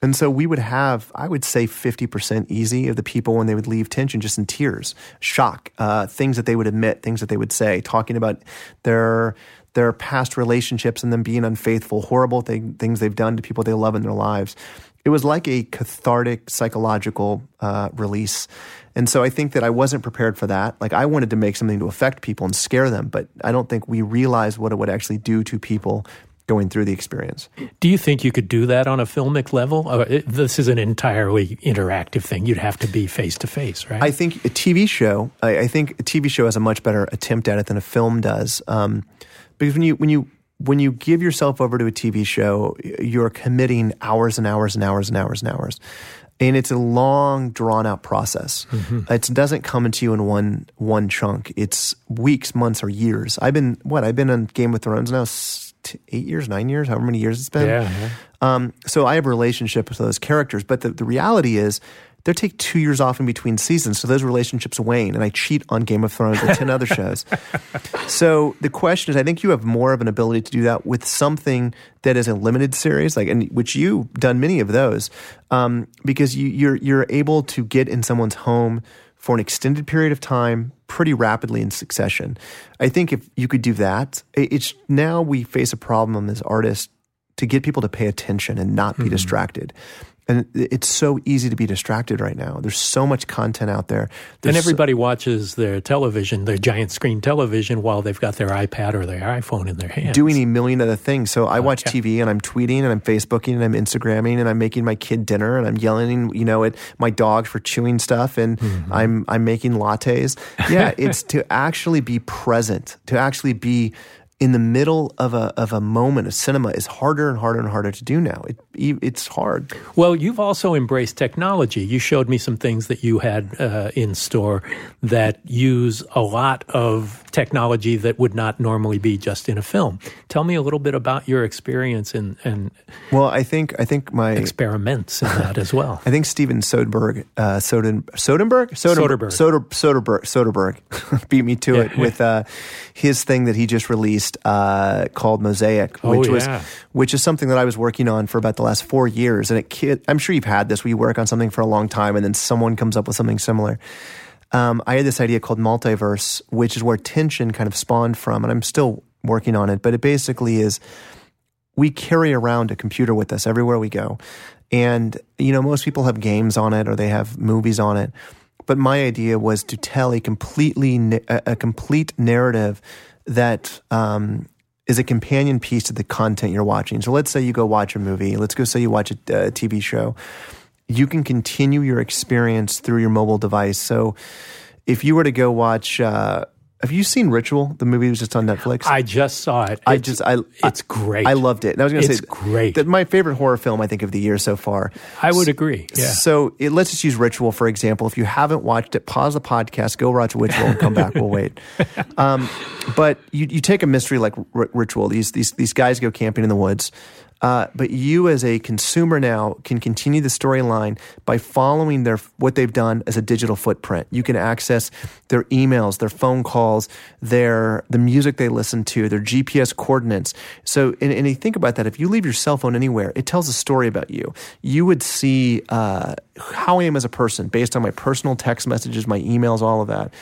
Speaker 4: And so we would have, I would say, 50% easy of the people when they would leave tension just in tears, shock, uh, things that they would admit, things that they would say, talking about their their past relationships and them being unfaithful, horrible thing, things they've done to people they love in their lives. It was like a cathartic psychological uh, release. And so I think that I wasn't prepared for that. Like I wanted to make something to affect people and scare them, but I don't think we realized what it would actually do to people going through the experience.
Speaker 2: Do you think you could do that on a filmic level? Uh, this is an entirely interactive thing. You'd have to be face to face, right?
Speaker 4: I think a TV show. I, I, think a TV show has a much better attempt at it than a film does, um, because when you when you when you give yourself over to a TV show, you're committing hours and hours and hours and hours and hours. And it's a long, drawn out process. Mm-hmm. It doesn't come into you in one one chunk. It's weeks, months, or years. I've been what I've been on Game of Thrones now eight years, nine years, however many years it's been.
Speaker 2: Yeah. yeah.
Speaker 4: Um, so I have a relationship with those characters, but the, the reality is they take two years off in between seasons, so those relationships wane. And I cheat on Game of Thrones and ten other shows. So the question is, I think you have more of an ability to do that with something that is a limited series, like and which you've done many of those, um, because you, you're you're able to get in someone's home for an extended period of time pretty rapidly in succession. I think if you could do that, it's now we face a problem as artists to get people to pay attention and not be mm-hmm. distracted. And it's so easy to be distracted right now. There's so much content out there.
Speaker 2: There's and everybody so, watches their television, their giant screen television, while they've got their iPad or their iPhone in their hands.
Speaker 4: Doing a million other things. So I watch TV and I'm tweeting and I'm Facebooking and I'm Instagramming and I'm making my kid dinner and I'm yelling, you know, at my dog for chewing stuff and mm-hmm. I'm I'm making lattes. Yeah, it's to actually be present, to actually be in the middle of a of a moment of cinema is harder and harder and harder to do now. It it's hard.
Speaker 2: Well, you've also embraced technology. You showed me some things that you had uh, in store that use a lot of technology that would not normally be just in a film. Tell me a little bit about your experience and and
Speaker 4: well, I think I think my
Speaker 2: experiments in that as well.
Speaker 4: I think Steven Soderbergh, uh, Soden, Soderbergh, Soderbergh, Soderbergh, Soderbergh, Soderbergh beat me to yeah. it with uh, his thing that he just released uh, called Mosaic,
Speaker 2: oh,
Speaker 4: which
Speaker 2: oh,
Speaker 4: yeah. was which is something that I was working on for about the last four years. And it, I'm sure you've had this. We work on something for a long time, and then someone comes up with something similar. um, I had this idea called multiverse, which is where tension kind of spawned from, and I'm still working on it. But it basically is we carry around a computer with us everywhere we go, and you know most people have games on it or they have movies on it. But my idea was to tell a completely a, complete narrative that um, is a companion piece to the content you're watching. So let's say you go watch a movie. Let's go say you watch a, a TV show. You can continue your experience through your mobile device. So if you were to go watch uh, have you seen Ritual? The movie was just on Netflix.
Speaker 2: I just saw it.
Speaker 4: I just I
Speaker 2: it's great.
Speaker 4: I loved it. And I was going to say
Speaker 2: it's great.
Speaker 4: That my favorite horror film I think of the year so far.
Speaker 2: I would agree. Yeah.
Speaker 4: So it, let's just use Ritual for example. If you haven't watched it, pause the podcast, go watch Ritual, and come back. We'll wait. Um, but you you take a mystery like R- Ritual. These these these guys go camping in the woods. Uh, but you, as a consumer now, can continue the storyline by following their what they've done as a digital footprint. You can access their emails, their phone calls, their the music they listen to, their GPS coordinates. So, and, and you think about that. If you leave your cell phone anywhere, it tells a story about you. You would see uh, how I am as a person based on my personal text messages, my emails, all of that.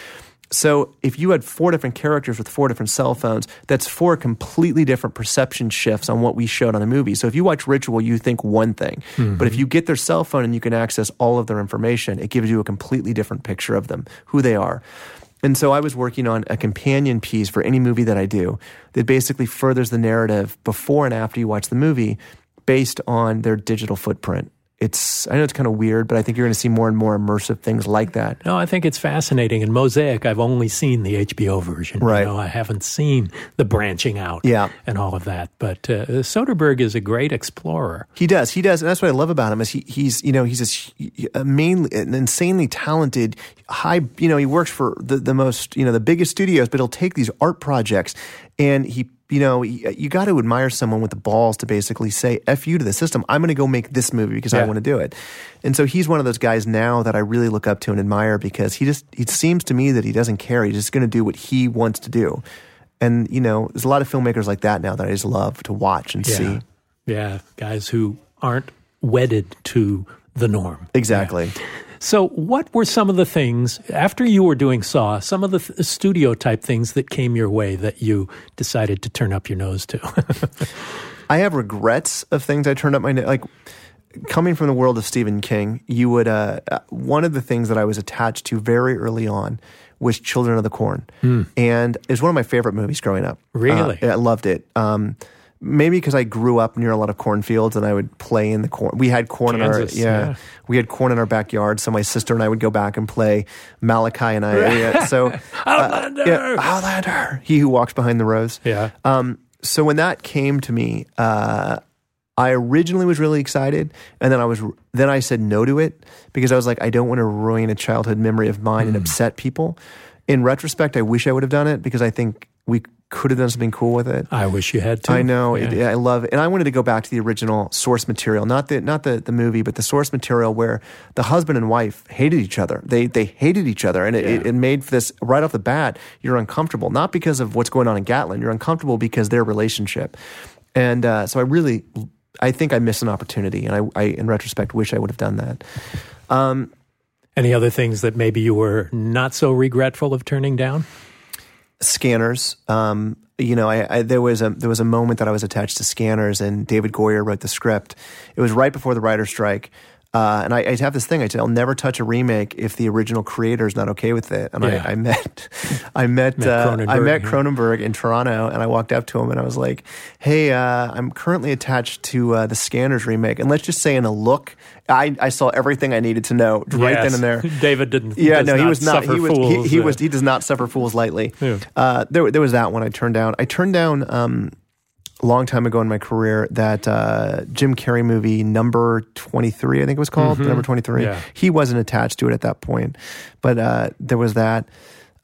Speaker 4: So if you had four different characters with four different cell phones, that's four completely different perception shifts on what we showed on the movie. So if you watch Ritual, you think one thing. Mm-hmm. But if you get their cell phone and you can access all of their information, it gives you a completely different picture of them, who they are. And so I was working on a companion piece for any movie that I do that basically furthers the narrative before and after you watch the movie based on their digital footprint it's I know it's kind of weird, but I think you're going to see more and more immersive things like that.
Speaker 2: No, I think it's fascinating. In Mosaic, I've only seen the HBO version.
Speaker 4: Right.
Speaker 2: You know, I haven't seen the branching out.
Speaker 4: Yeah.
Speaker 2: and all of that. But uh, Soderbergh is a great explorer.
Speaker 4: He does. He does, and that's what I love about him. Is he, he's you know he's a, a mainly an insanely talented high. You know, he works for the the most you know the biggest studios, but he'll take these art projects and he you know, uh, you got to admire someone with the balls to basically say "f you" to the system. I'm going to go make this movie because yeah. I want to do it. And so he's one of those guys now that I really look up to and admire because he just it seems to me that he doesn't care. He's just going to do what he wants to do. And you know, there's a lot of filmmakers like that now that I just love to watch and
Speaker 2: yeah.
Speaker 4: see.
Speaker 2: Yeah, guys who aren't wedded to the norm.
Speaker 4: Exactly.
Speaker 2: Yeah. So, what were some of the things after you were doing Saw? Some of the th- studio type things that came your way that you decided to turn up your nose to?
Speaker 4: I have regrets of things I turned up my nose. Like coming from the world of Stephen King, you would uh, one of the things that I was attached to very early on was Children of the Corn, mm. and it was one of my favorite movies growing up.
Speaker 2: Really,
Speaker 4: uh, I loved it. Um, maybe because I grew up near a lot of cornfields and I would play in the corn. We had corn
Speaker 2: Kansas,
Speaker 4: in our yeah, yeah, we had corn in our backyard. So my sister and I would go back and play Malachi and I. yeah, so
Speaker 2: Outlander, uh,
Speaker 4: yeah, Outlander, he who walks behind the rows.
Speaker 2: Yeah. Um,
Speaker 4: so when that came to me, uh, I originally was really excited, and then I was then I said no to it because I was like, I don't want to ruin a childhood memory of mine mm. and hmm. upset people. In retrospect, I wish I would have done it because I think we could have done something cool with it.
Speaker 2: I wish you had to.
Speaker 4: I know. Yeah. It, I love it. And I wanted to go back to the original source material, not the not the, the movie, but the source material where the husband and wife hated each other. They they hated each other, and it, yeah. it, it made this right off the bat. You're uncomfortable, not because of what's going on in Gatlin. You're uncomfortable because their relationship. And uh, so I really, I think I missed an opportunity, and I, I in retrospect wish I would have done that. Um,
Speaker 2: Any other things that maybe you were not so regretful of turning down?
Speaker 4: Scanners. Um, you know, I, I, there was a there was a moment that I was attached to Scanners, and David Goyer wrote the script. It was right before the writer's strike. Uh, and I, I, have this thing. I say I'll never touch a remake if the original creator is not okay with it. And
Speaker 2: yeah.
Speaker 4: I, I, met, I met, met uh, I met Cronenberg in Toronto, and I walked up to him and I was like, "Hey, uh, I'm currently attached to uh, the Scanners remake, and let's just say in a look, I, I saw everything I needed to know right
Speaker 2: yes.
Speaker 4: then and there.
Speaker 2: David didn't.
Speaker 4: Yeah, no, he was not.
Speaker 2: He
Speaker 4: was.
Speaker 2: Fools,
Speaker 4: he, he was. He does not suffer fools lightly.
Speaker 2: Yeah.
Speaker 4: Uh, there, there was that one I turned down. I turned down. Um, a long time ago in my career that uh, Jim Carrey movie number 23 I think it was called mm-hmm. number 23
Speaker 2: yeah.
Speaker 4: he wasn't attached to it at that point but uh, there was that.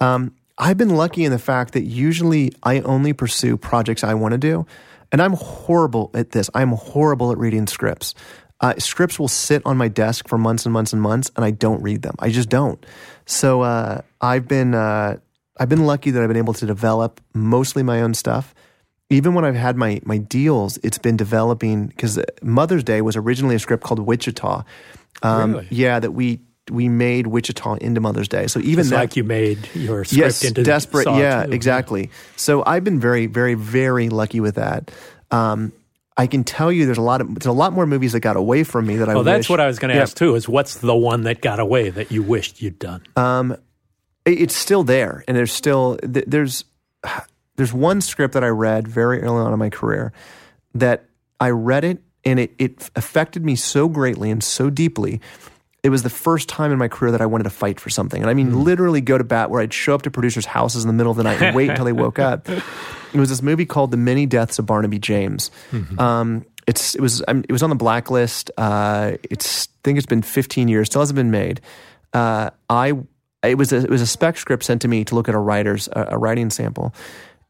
Speaker 4: Um, I've been lucky in the fact that usually I only pursue projects I want to do and I'm horrible at this. I'm horrible at reading scripts. Uh, scripts will sit on my desk for months and months and months and I don't read them. I just don't. So uh, I've been uh, I've been lucky that I've been able to develop mostly my own stuff even when I've had my my deals, it's been developing because Mother's Day was originally a script called Wichita.
Speaker 2: Um, really?
Speaker 4: Yeah, that we we made Wichita into Mother's Day. So even
Speaker 2: It's
Speaker 4: that,
Speaker 2: like you made your script
Speaker 4: yes,
Speaker 2: into
Speaker 4: desperate. Yeah,
Speaker 2: too.
Speaker 4: exactly. So I've been very, very, very lucky with that. Um, I can tell you, there's a lot of there's a lot more movies that got away from me that I.
Speaker 2: Well, that's what I was going to
Speaker 4: Yeah.
Speaker 2: ask too. Is what's the one that got away that you wished you'd done?
Speaker 4: Uh, it- it's still there and there's still there's there's one script that I read very early on in my career that I read it and it it affected me so greatly and so deeply. It was the first time in my career that I wanted to fight for something. And I mean literally go to bat where I'd show up to producers' houses in the middle of the night and wait until they woke up. It was this movie called The Many Deaths of Barnaby James. Um, it's it was um, it was on the blacklist. Uh, it's I think it's been 15 years. Still hasn't been made. Uh, I it was a, it was a spec script sent to me to look at a writer's a, a writing sample,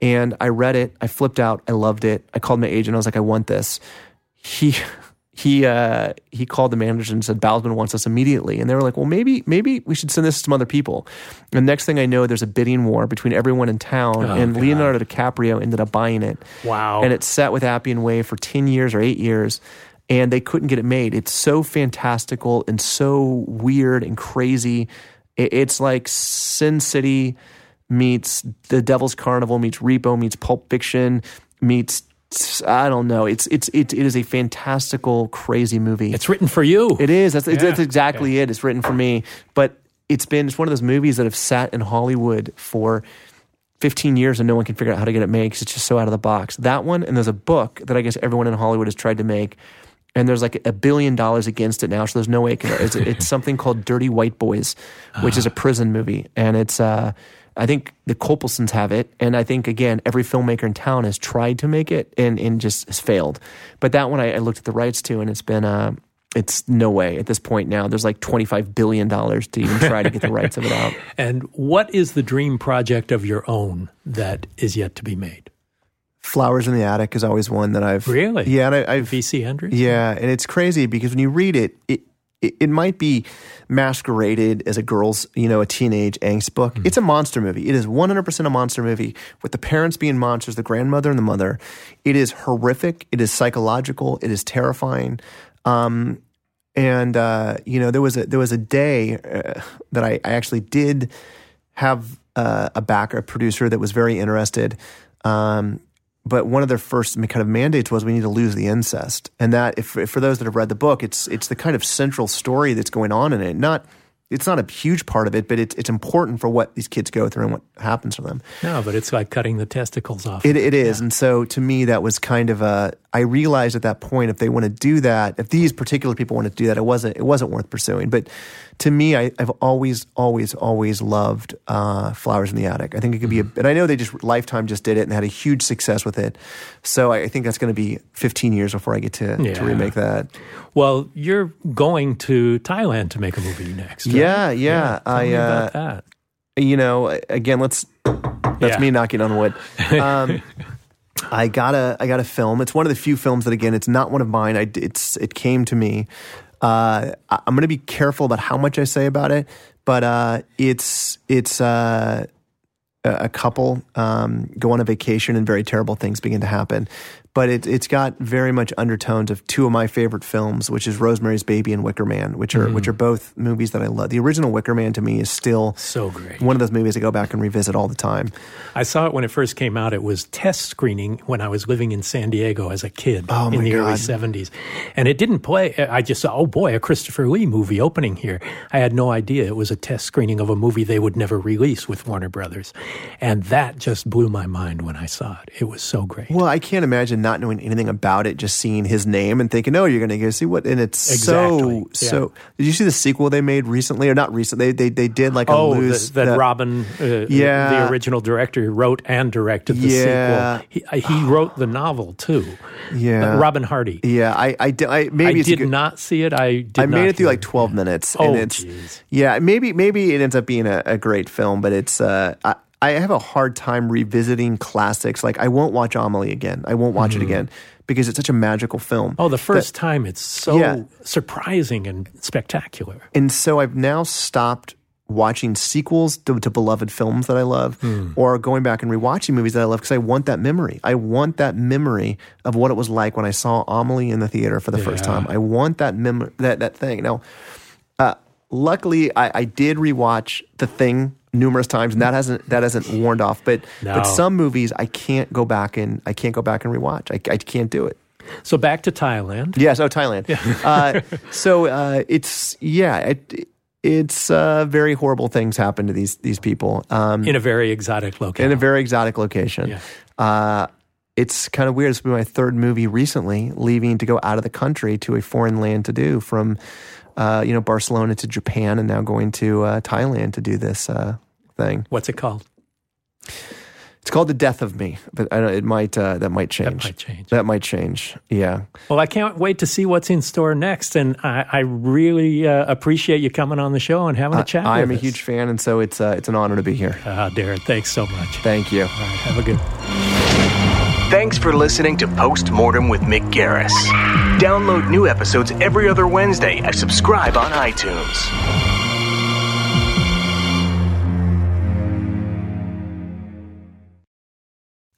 Speaker 4: and I read it. I flipped out. I loved it. I called my agent. I was like, I want this. He he uh, he called the manager and said Bousman wants us immediately, and they were like, well, maybe maybe we should send this to some other people. And next thing I know, there's a bidding war between everyone in town, and
Speaker 2: God.
Speaker 4: Leonardo DiCaprio ended up buying it.
Speaker 2: Wow.
Speaker 4: And it sat with Appian Way for 10 years or eight years, and they couldn't get it made. It's so fantastical and so weird and crazy. It's like Sin City meets The Devil's Carnival meets Repo meets Pulp Fiction meets I don't know. It's it's it, it is a fantastical, crazy movie.
Speaker 2: It's written for you.
Speaker 4: It is. That's,
Speaker 2: Yeah.
Speaker 4: that's exactly it. It's written for me. But it's been it's one of those movies that have sat in Hollywood for 15 years and no one can figure out how to get it made because it's just so out of the box. That one, and there's a book that I guess everyone in Hollywood has tried to make. And there's like a billion dollars against it now, so there's no way it can. It's, it's something called Dirty White Boys, which is a prison movie, and it's. Uh, I think the Kopelsons have it, and I think again every filmmaker in town has tried to make it and and just has failed. But that one I, I looked at the rights to, and it's been. Uh, it's no way at this point now. There's like 25 billion dollars to even try to get the rights of it out.
Speaker 2: And what is the dream project of your own that is yet to be made?
Speaker 4: Flowers in the Attic is always one that I've
Speaker 2: Really?
Speaker 4: yeah, and I, I've
Speaker 2: VC Hendricks?
Speaker 4: Yeah, and it's crazy because when you read it, it it, it might be masqueraded as a girl's, you know, a teenage angst book. It's a monster movie. It is 100% a monster movie with the parents being monsters, the grandmother and the mother. It is horrific. It is psychological. It is terrifying. Um, and uh, you know, there was a there was a day uh, that I, I actually did have uh, a backer, a producer that was very interested. Um, but one of their first kind of mandates was we need to lose the incest, and that if, if for those that have read the book, it's it's the kind of central story that's going on in it. Not it's not a huge part of it, but it's it's important for what these kids go through and what happens to them.
Speaker 2: No, but it's like cutting the testicles off.
Speaker 4: It, it is. And so to me, that was kind of a, I realized at that point, if they want to do that, if these particular people want to do that, it wasn't, it wasn't worth pursuing. But to me, I, I've always, always, always loved uh, Flowers in the Attic. I think it could be a, and I know they just, Lifetime just did it and had a huge success with it. So I, I think that's going to be 15 years before I get to,
Speaker 2: Yeah.
Speaker 4: to remake that.
Speaker 2: Well, you're going to Thailand to make a movie next. right?
Speaker 4: Yeah, yeah.
Speaker 2: Tell
Speaker 4: I,
Speaker 2: me
Speaker 4: uh,
Speaker 2: about that.
Speaker 4: you know, again, let's. That's
Speaker 2: Yeah.
Speaker 4: me knocking on wood. Um, I got a I got a film. It's one of the few films that again, it's not one of mine. I it's it came to me. Uh, I'm going to be careful about how much I say about it, but uh, it's it's uh, a couple um, go on a vacation and very terrible things begin to happen. But it, it's got very much undertones of two of my favorite films, which is Rosemary's Baby and Wicker Man, which are which mm. are both movies that I love. The original Wicker Man to me is still
Speaker 2: So great.
Speaker 4: one of those movies I go back and revisit all the time.
Speaker 2: I saw it when it first came out. It was test screening when I was living in San Diego as a kid
Speaker 4: Oh,
Speaker 2: in the early 70s. And it didn't play. I just saw, oh boy, a Christopher Lee movie opening here. I had no idea it was a test screening of a movie they would never release with Warner Brothers. And that just blew my mind when I saw it. It was so great.
Speaker 4: Well, I can't imagine not knowing anything about it, just seeing his name and thinking, "Oh, you're going to go see what?" And it's
Speaker 2: Exactly,
Speaker 4: so
Speaker 2: yeah.
Speaker 4: so. Did you see the sequel they made recently, or not recently? They they, they did like a
Speaker 2: Oh,
Speaker 4: loose
Speaker 2: that, Robin, uh,
Speaker 4: Yeah.
Speaker 2: the original director, wrote and directed the
Speaker 4: Yeah.
Speaker 2: sequel. He, he wrote the novel too.
Speaker 4: Yeah.
Speaker 2: Uh, Robin Hardy.
Speaker 4: Yeah, I I, I maybe
Speaker 2: I did
Speaker 4: good,
Speaker 2: not see it. I did
Speaker 4: I made it through like 12 minutes,
Speaker 2: Oh,
Speaker 4: and it's
Speaker 2: jeez.
Speaker 4: yeah, maybe maybe it ends up being a, a great film, but it's uh, I, I have a hard time revisiting classics. Like I won't watch Amelie again. I won't watch it again because it's such a magical film.
Speaker 2: Mm-hmm. Oh, the first time it's so
Speaker 4: Yeah.
Speaker 2: surprising and spectacular.
Speaker 4: And so I've now stopped watching sequels to, to beloved films that I love
Speaker 2: Hmm.
Speaker 4: or going back and rewatching movies that I love because I want that memory. I want that memory of what it was like when I saw Amelie in the theater for the first time. I want that mem- that that thing. Now, uh, luckily, I, I did rewatch The Thing numerous times, and that hasn't that hasn't worn off. But
Speaker 2: No.
Speaker 4: but some movies I can't go back and I can't go back and rewatch. I, I can't do it.
Speaker 2: So back to Thailand.
Speaker 4: Yes, oh Thailand. uh, so uh, it's yeah, it, it's uh, very horrible things happen to these these people um,
Speaker 2: In a very exotic location.
Speaker 4: in a very exotic location.
Speaker 2: Yeah.
Speaker 4: Uh, it's kind of weird. It's been my third movie recently, leaving to go out of the country to a foreign land to do from uh, you know Barcelona to Japan, and now going to uh, Thailand to do this uh, thing.
Speaker 2: What's it called?
Speaker 4: It's called The Death of Me, but I don't, it might uh, that might change.
Speaker 2: That might change.
Speaker 4: That might change. Yeah.
Speaker 2: Well, I can't wait to see what's in store next, and I, I really uh, appreciate you coming on the show and having a chat.
Speaker 4: I am a
Speaker 2: us.
Speaker 4: huge fan, and so it's uh, it's an honor to be here.
Speaker 2: Ah, Darren, thanks so much.
Speaker 4: Thank you.
Speaker 2: All right, have a good.
Speaker 3: Thanks for listening to Postmortem with Mick Garris. Download new episodes every other Wednesday and subscribe on iTunes.